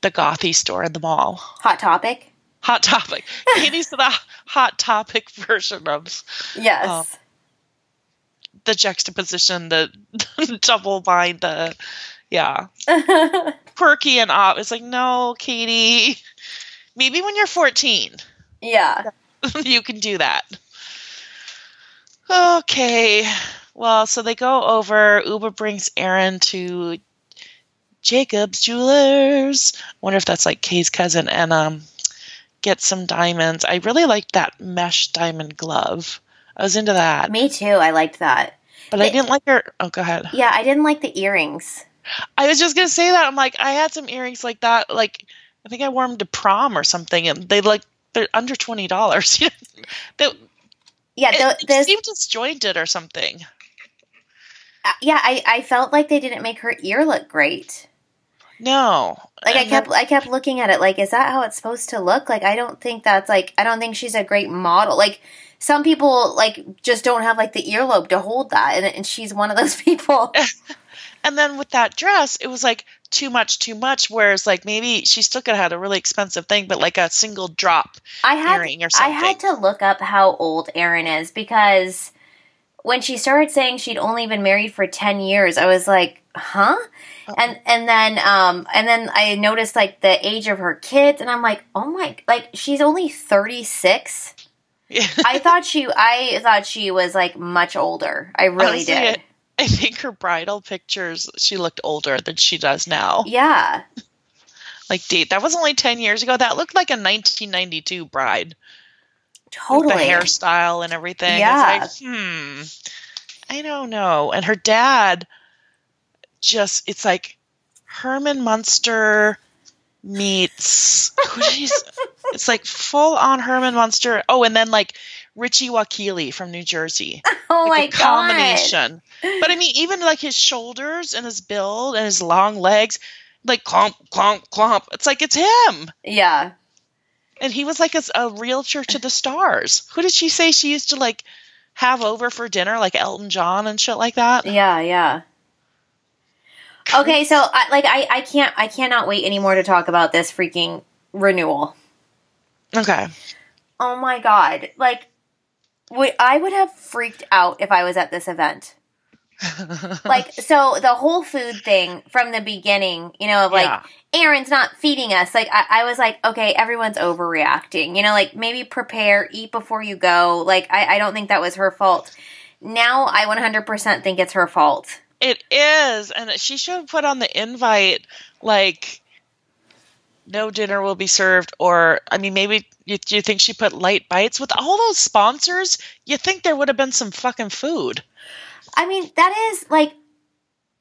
the gothy store in the mall? Hot Topic. Hot Topic. Katie's the <laughs> Hot Topic version of. Yes. Uh, the juxtaposition, the <laughs> double bind, the yeah, <laughs> quirky and off. It's like no, Katie. Maybe when you're 14. Yeah, <laughs> you can do that. Okay. Well, so they go over. Ubah brings Erin to Jacob's Jewelers. Wonder if that's like Kay's cousin, and um, get some diamonds. I really liked that mesh diamond glove. I was into that. Me too. I liked that. But I didn't like her. Oh, go ahead. Yeah, I didn't like the earrings. I was just gonna say that. I'm like, I had some earrings like that. Like, I think I wore them to prom or something, and they like they're under twenty dollars. <laughs> they, yeah, the, it, seemed disjointed or something. Uh, yeah, I I felt like they didn't make her ear look great. No. Like I kept I kept looking at it like is that how it's supposed to look? Like I don't think that's like I don't think she's a great model. Like some people like just don't have like the earlobe to hold that and, and she's one of those <laughs> people. <laughs> And then with that dress it was like too much too much whereas like maybe she still could have had a really expensive thing but like a single drop I had, earring or something. I had to look up how old Erin is because when she started saying she'd only been married for 10 years i was like huh? Uh-uh. and and then um and then i noticed like the age of her kids and i'm like oh my like she's only 36 I thought she I thought she was like much older. I really Honestly, did. I, I think her bridal pictures she looked older than she does now. Yeah. like date that was only 10 years ago. That looked like a 1992 bride. Totally. With the hairstyle and everything. Yeah. Like, hmm. I don't know. And her dad just it's like Herman Munster meets who did it's like full on Herman Munster. Oh, and then like Richie Wakile from New Jersey. <laughs> Oh like my a combination. But I mean, even like his shoulders and his build and his long legs, like clomp, clomp, clomp. It's like it's him. Yeah. And he was like a, a real Church of the Stars. Who did she say she used to like have over for dinner, like Elton John and shit like that? Yeah, yeah. Okay, so I, like I, I can't I cannot wait anymore to talk about this freaking renewal. Okay. Oh my god. Like would I would have freaked out if I was at this event. <laughs> like so the whole food thing from the beginning, you know, of like Yeah. Erin's not feeding us. Like I, I was like, okay, everyone's overreacting. You know, like maybe prepare, eat before you go. Like I, I don't think that was her fault. Now I 100% think it's her fault. It is, and she should have put on the invite like no dinner will be served, or I mean, maybe you, you think she put light bites with all those sponsors? You think there would have been some fucking food? I mean, that is like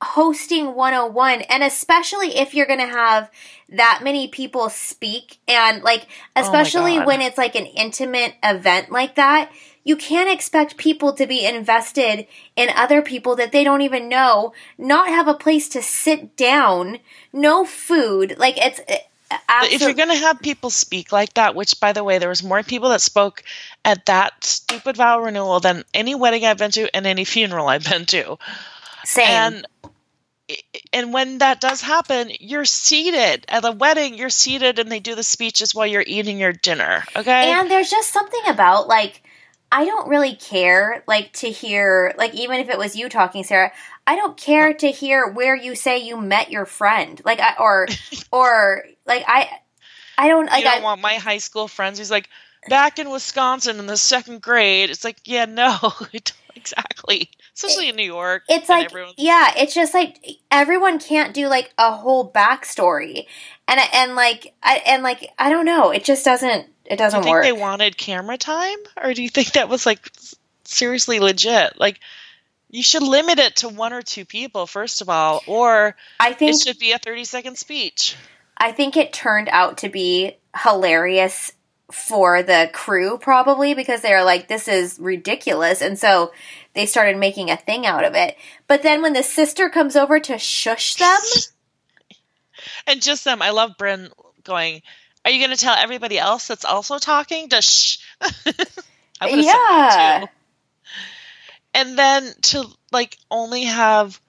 hosting 101 and especially if you're going to have that many people speak and like oh especially God. when it's like an intimate event like that you can't expect people to be invested in other people that they don't even know not have a place to sit down no food like it's absolutely if you're going to have people speak like that, which by the way, there was more people that spoke at that stupid vow renewal than any wedding I've been to and any funeral I've been to. same And and when that does happen, you're seated at the wedding. You're seated, and they do the speeches while you're eating your dinner. Okay, And there's just something about like I don't really care like to hear like even if it was you talking Sarah, I don't care to hear where you say you met your friend. Like I or <laughs> or like I I don't like you don't I want my high school friends. He's like back in Wisconsin in the second grade. It's like, yeah, no, <laughs> exactly. Especially in New York. it's like yeah, it's just like everyone can't do like a whole backstory. And and like I and like I don't know, it just doesn't it Do you doesn't think work. they wanted camera time, or do you think that was like seriously legit? Like, you should limit it to one or two people, first of all, or I think it should be a thirty-second speech. I think it turned out to be hilarious for the crew, probably because they were like, this is ridiculous. And so they started making a thing out of it. But then when the sister comes over to shush them, <laughs> And just them. I love Brynn going. Are you going to tell everybody else that's also talking to shh? <laughs> I would've said that yeah. And then to like only have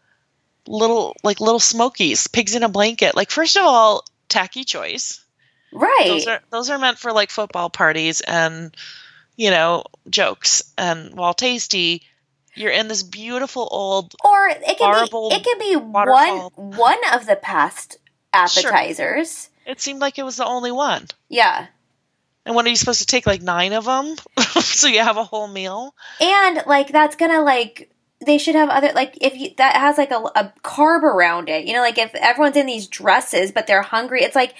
little like little smokies, pigs in a blanket. Like first of all, tacky choice. Right. Those are those are meant for like football parties and you know jokes. And while tasty, you're in this beautiful old or it can be it can be waterfall. one one of the past appetizers. It seemed like it was the only one. Yeah. And when are you supposed to take like nine of them <laughs> so you have a whole meal? And like that's gonna like they should have other like if you that has like a, a carb around it. You know, like if everyone's in these dresses but they're hungry, it's like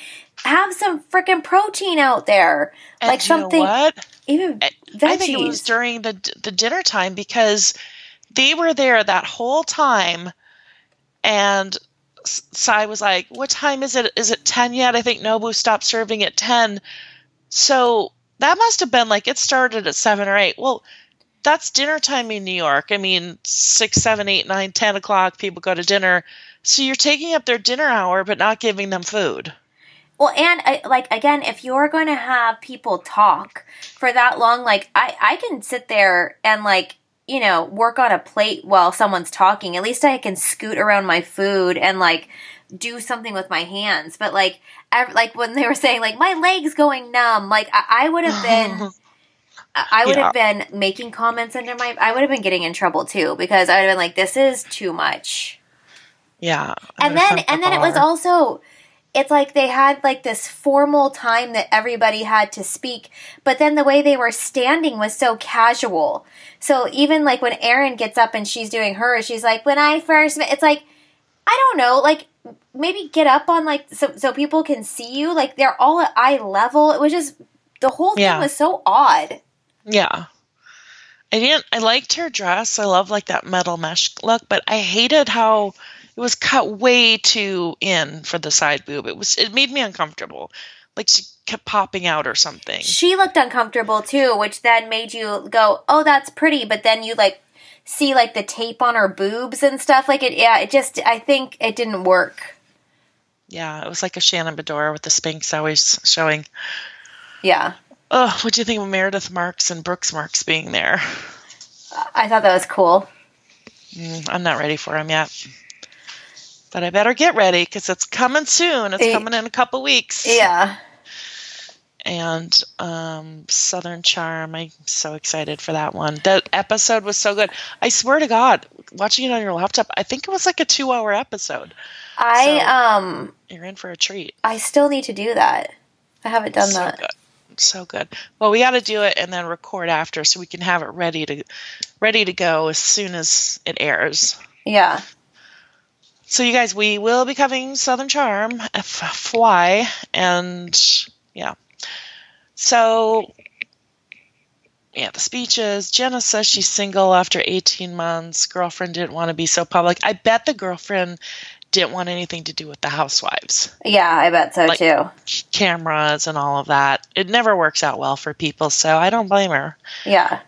have some freaking protein out there, And like something what? even I- veggies. I think it was during the the dinner time because they were there that whole time, and Sai was like, "What time is it? Is it ten yet?" I think Nobu stopped serving at ten, so that must have been like it started at seven or eight. Well, that's dinner time in New York. I mean, six, seven, eight, nine, ten o'clock, people go to dinner. So you're taking up their dinner hour, but not giving them food. Well, and I, like again, if you're going to have people talk for that long, like I, I can sit there and like you know work on a plate while someone's talking. At least I can scoot around my food and like do something with my hands. But like, ev- like when they were saying like my legs going numb, like I, I would have been. <laughs> I I would have been making comments under my. I would have been getting in trouble too because I would have been like, "This is too much." Yeah. and then and then it was also it's like they had like this formal time that everybody had to speak but then the way they were standing was so casual so even like when Erin gets up and she's doing hers she's like when i first met it's like i don't know like maybe get up on like so so people can see you like they're all at eye level it was just the whole thing Yeah. was so odd Yeah. I didn't I liked her dress. I love like that metal mesh look, but I hated how it was cut way too in for the side boob. It was it made me uncomfortable. like she kept popping out or something. She looked uncomfortable too, which then made you go, "Oh, that's pretty," but then you like see like the tape on her boobs and stuff like it yeah, it just I think it didn't work. Yeah, it was like a Shannon Beador with the Spanx always showing. Yeah. Oh, what do you think of Meredith Marks and Brooks Marks being there? I thought that was cool. Mm, I'm not ready for him yet. But I better get ready because it's coming soon. It's coming in a couple weeks. Yeah. And um, Southern Charm, I'm so excited for that one. The episode was so good. I swear to God, watching it on your laptop, I think it was like a two hour episode. I So- um You're in for a treat. I still need to do that. I haven't done so that. good. So good. Well, we got to do it and then record after so we can have it ready to ready to go as soon as it airs. Yeah. So, you guys, we will be covering Southern Charm, FY, and yeah. So, yeah, the speeches. Jenna says she's single after 18 months. Girlfriend didn't want to be so public. I bet the girlfriend didn't want anything to do with the housewives, Yeah, I bet so Like- too. cameras, and all of that. It never works out well for people, so I don't blame her. Yeah.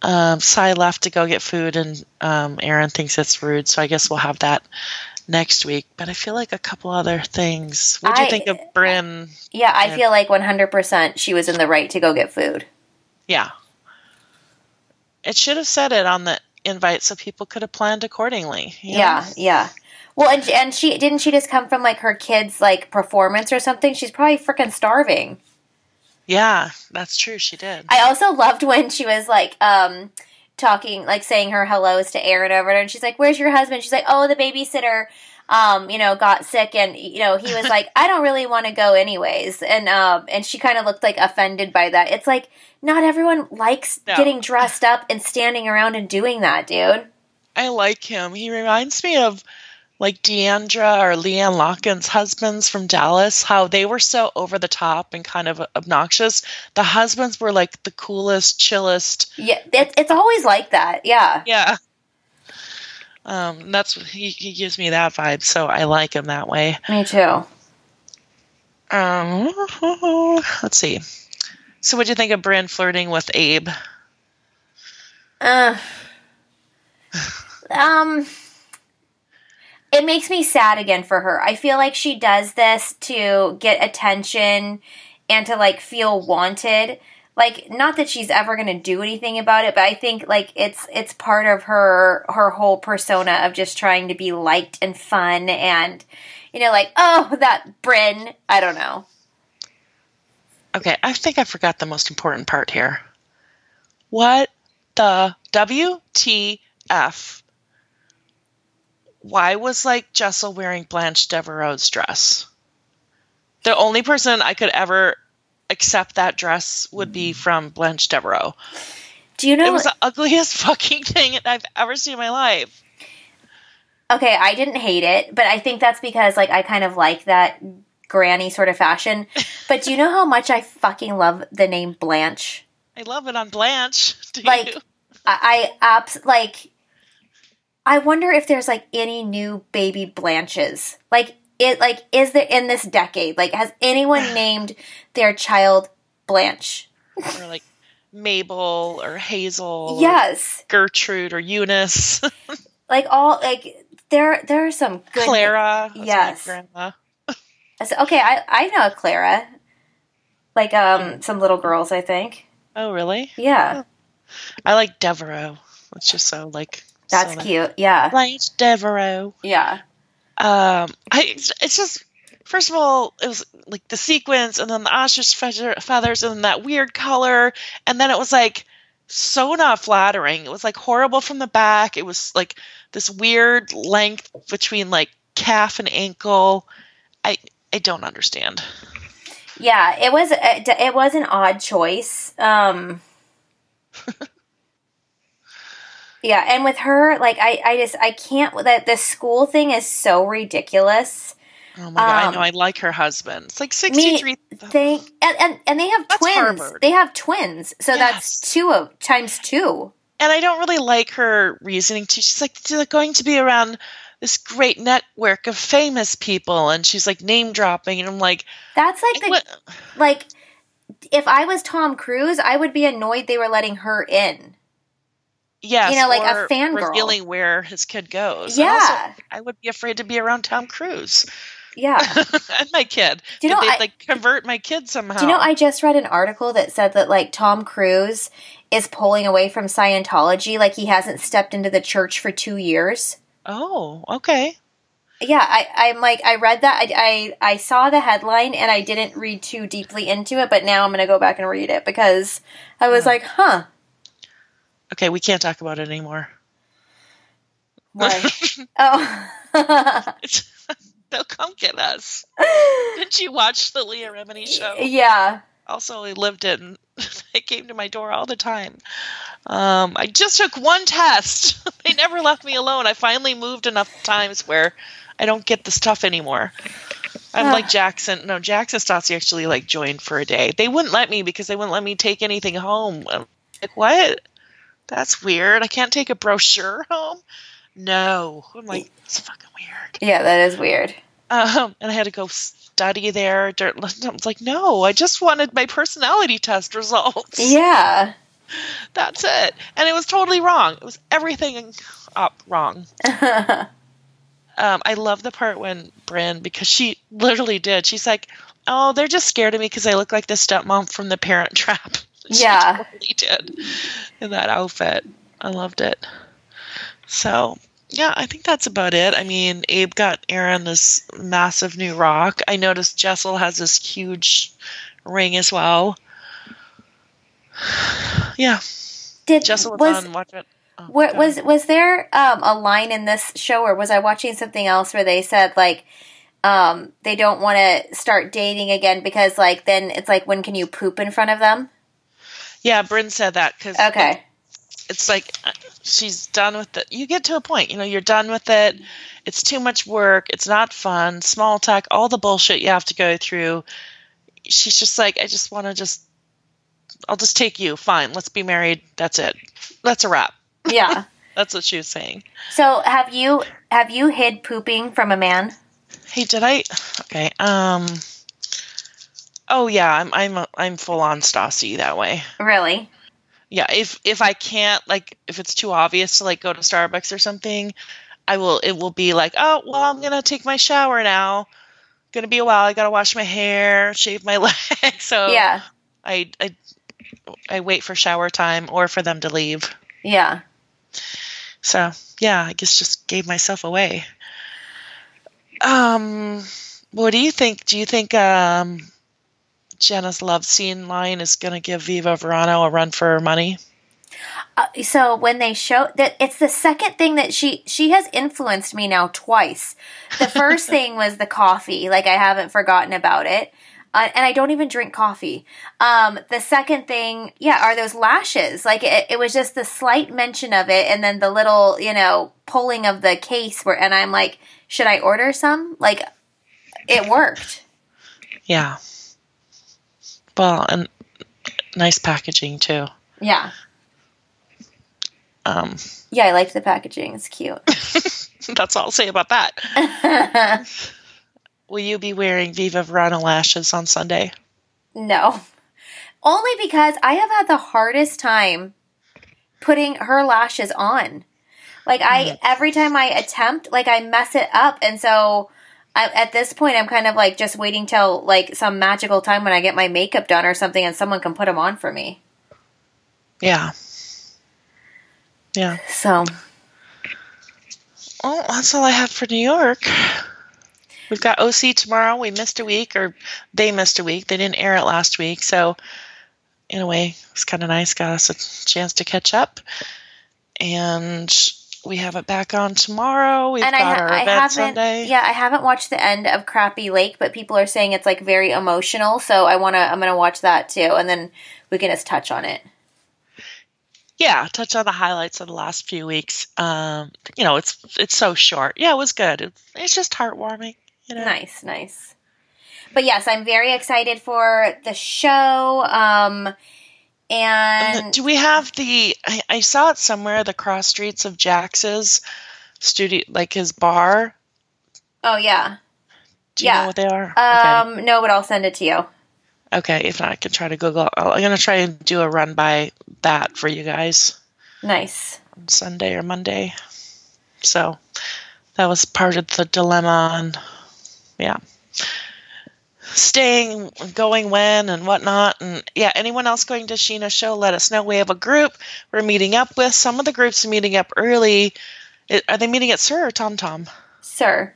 Um, Sai left to go get food, and um, Erin thinks it's rude, so I guess we'll have that next week. But I feel like a couple other things. What do you think of Brynn? Yeah, I Yeah. feel like 100% she was in the right to go get food. Yeah. It should have said it on the invite so people could have planned accordingly. you know? Yeah, yeah. Well, and and she didn't she just come from like her kids like performance or something? She's probably freaking starving. Yeah, that's true. She did. I also loved when she was like um talking like saying her hellos to Erin over there and she's like, "Where's your husband?" She's like, "Oh, the babysitter um, you know, got sick and you know, he was <laughs> like, "I don't really want to go anyways." And um and she kind of looked like offended by that. It's like not everyone likes No. getting dressed up and standing around and doing that, dude. I like him. He reminds me of like D'Andra or LeeAnne Locken's husbands from Dallas, how they were so over the top and kind of obnoxious. The husbands were like the coolest, chillest. Yeah, it, it's always like that. Yeah. Yeah. Um, that's he, he gives me that vibe, so I like him that way. Me too. Um, <laughs> let's see. So, what do you think of Brynn flirting with Abe? Uh, <laughs> um, it makes me sad again for her. I feel like she does this to get attention and to like feel wanted. Like, not that she's ever going to do anything about it, but I think like it's it's part of her her whole persona of just trying to be liked and fun and you know like oh that Brynn. I don't know. Okay, I think I forgot the most important part here. What the WTF? Why was like Jessel wearing Blanche Devereaux's dress? The only person I could ever accept that dress would be mm-hmm. from Blanche Devereaux. Do you know? It was the ugliest <laughs> fucking thing I've ever seen in my life. Okay, I didn't hate it, but I think that's because like I kind of like that granny sort of fashion. But do you know how much I fucking love the name Blanche? I love it on Blanche. <laughs> Do Like you? I, I abs like I wonder if there's like any new baby Blanches. Like it like is there in this decade? Like has anyone <sighs> named their child Blanche? or like Mabel or Hazel. or Yes. Gertrude or Eunice. <laughs> Like all like there there are some good Clara. Yes. grandma. So- Okay, I I know a Clara. Like um some little girls, I think. Oh, really? Yeah. I like Devereaux. It's just so like. That's so, cute. Yeah. Blanche Devereaux. Yeah. Um, I it's just first of all it was like the sequence and then the ostrich feather, feathers and then that weird color and then it was like so not flattering. It was like horrible from the back. It was like this weird length between like calf and ankle. I I don't understand. Yeah, it was it was an odd choice. Um <laughs> Yeah, and with her like I I just I can't that the school thing is so ridiculous. Oh my god! I Um, know. I like her husband. It's like sixty three. They and, and and they have That's twins. Harvard. They have twins. So Yes. that's two of times two. and I don't really like her reasoning too. She's like they're going to be around this great network of famous people, and she's like name dropping, and I'm like, That's like the what? like if I was Tom Cruise, I would be annoyed they were letting her in. Yes, You know, like a fangirl. revealing where his kid goes. Yeah. also, I would be afraid to be around Tom Cruise Yeah. <laughs> and my kid. Do you know, they I- like convert my kid somehow? Do you know I just read an article that said that like Tom Cruise is pulling away from Scientology, like he hasn't stepped into the church for two years. oh, okay. Yeah, I, I'm like I read that I, I I saw the headline and I didn't read too deeply into it, but now I'm gonna go back and read it because I was like, huh, Okay, we can't talk about it anymore. why? <laughs> oh, <laughs> <laughs> They'll come get us. Didn't you watch the Leah Remini show? yeah, Also, I lived in. and they came to my door all the time. Um, I just took one test. they never left me alone. I finally moved enough times where I don't get the stuff anymore. I'm Ah. like Jackson. No, Jackson Stassi actually like joined for a day. They wouldn't let me because they wouldn't let me take anything home. I'm like, what? That's weird. I can't take a brochure home. No, I'm like, it's fucking weird. yeah, that is weird. Um, and I had to go study there. I was like, no, I just wanted my personality test results. Yeah, <laughs> That's it. And it was totally wrong. It was everything up wrong. <laughs> Um, I love the part when Brynn, because she literally did. She's like, "Oh, they're just scared of me because I look like the stepmom from The Parent Trap." She Yeah. totally did in that outfit. I loved it. So yeah, I think that's about it. I mean, Abe got Erin this massive new rock. I noticed Jessel has this huge ring as well. <sighs> Yeah, did Jessel was, was on. Watch it. Oh, was was there um, a line in this show, or was I watching something else where they said like um, they don't want to start dating again because like then it's like when can you poop in front of them? Yeah, Brynn said that because Okay, it's like uh, she's done with it. You get to a point, you know, you're done with it. It's too much work. It's not fun. Small talk, all the bullshit you have to go through. She's just like, I just want to just, I'll just take you. Fine, let's be married. That's it. That's a wrap. yeah. <laughs> That's what she was saying. so have you have you hid pooping from a man? Hey, did I? Okay. Um. Oh yeah, I'm I'm I'm full on Stassi that way. Really? yeah if if i can't like if it's too obvious to like go to starbucks or something i will it will be like oh well i'm gonna take my shower now. Gonna be a while. I gotta wash my hair shave my <laughs> legs. So Yeah, I, I i wait for shower time or for them to leave. Yeah. so yeah i guess just gave myself away. Um what do you think? Do you think um jenna's LoveSeen line is gonna give viva verano a run for her money Uh, so when they show that it's the second thing that she she has influenced me now twice. The first <laughs> thing was the coffee, like I haven't forgotten about it. Uh, and I don't even drink coffee. Um, the second thing, yeah, are those lashes. Like it, it was just the slight mention of it, and then the little, you know, pulling of the case. Where and I'm like, should I order some? Like, it worked. Yeah. Well, and nice packaging too. Yeah, Um, yeah, I like the packaging. It's cute. <laughs> that's all I'll say about that. <laughs> Will you be wearing Viva Verona lashes on Sunday? No. Only because I have had the hardest time putting her lashes on. Like I every time I attempt, like I mess it up and so I, at this point I'm kind of like just waiting till like some magical time when I get my makeup done or something and someone can put them on for me. Yeah. Yeah. So, Well, that's all I have for New York. We've got OC tomorrow. We missed a week, or they missed a week. They didn't air it last week, so in a way, it's kind of nice. Got us a chance to catch up, and we have it back on tomorrow. We've and I, got ha- our I event haven't Sunday. yeah, I haven't watched the end of Crappie Lake, but people are saying it's like very emotional, so I want to I'm going to watch that too and then we can just touch on it. yeah, touch on the highlights of the last few weeks. Um, you know, it's it's so short. Yeah, it was good. It's, it's just heartwarming. You know, Nice, nice. But yes, I'm very excited for the show. Um, And do we have the? I, I saw it somewhere. The cross streets of Jax's studio, like his bar. Oh yeah. Do you Yeah. know what they are? Um, no, but I'll send it to you. okay. Okay. If not, I can try to Google. I'm gonna try and do a run by that for you guys Nice. on Sunday or Monday. So that was part of the dilemma, and yeah, staying, going when, and whatnot, and yeah. Anyone else going to Scheana show? Let us know. We have a group we're meeting up with. Some of the groups are meeting up early. Are they meeting at SUR or Tom Tom? SUR.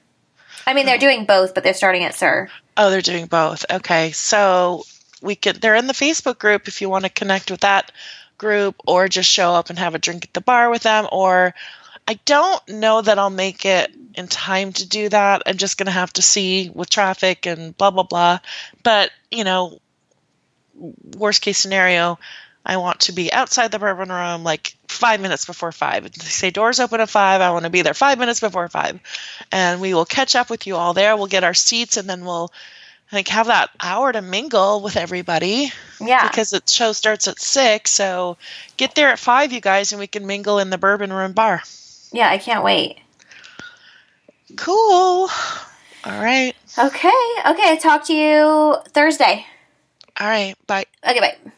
I mean, they're doing both, but they're starting at SUR. Oh, they're doing both. Okay, so we could. They're in the Facebook group if you want to connect with that group, or just show up and have a drink at the bar with them. Or I don't know that I'll make it in time to do that. I'm just gonna have to see with traffic and blah blah blah. But you know, worst case scenario, I want to be outside the bourbon room like five minutes before five. If They say doors open at five. I want to be there five minutes before five, and we will catch up with you all there. We'll get our seats, and then we'll like have that hour to mingle with everybody Yeah. because the show starts at six. So get there at five, you guys, and we can mingle in the bourbon room bar. Yeah, I can't wait. Cool. All right. Okay. Okay. Talk to you Thursday. All right. Bye. Okay, bye.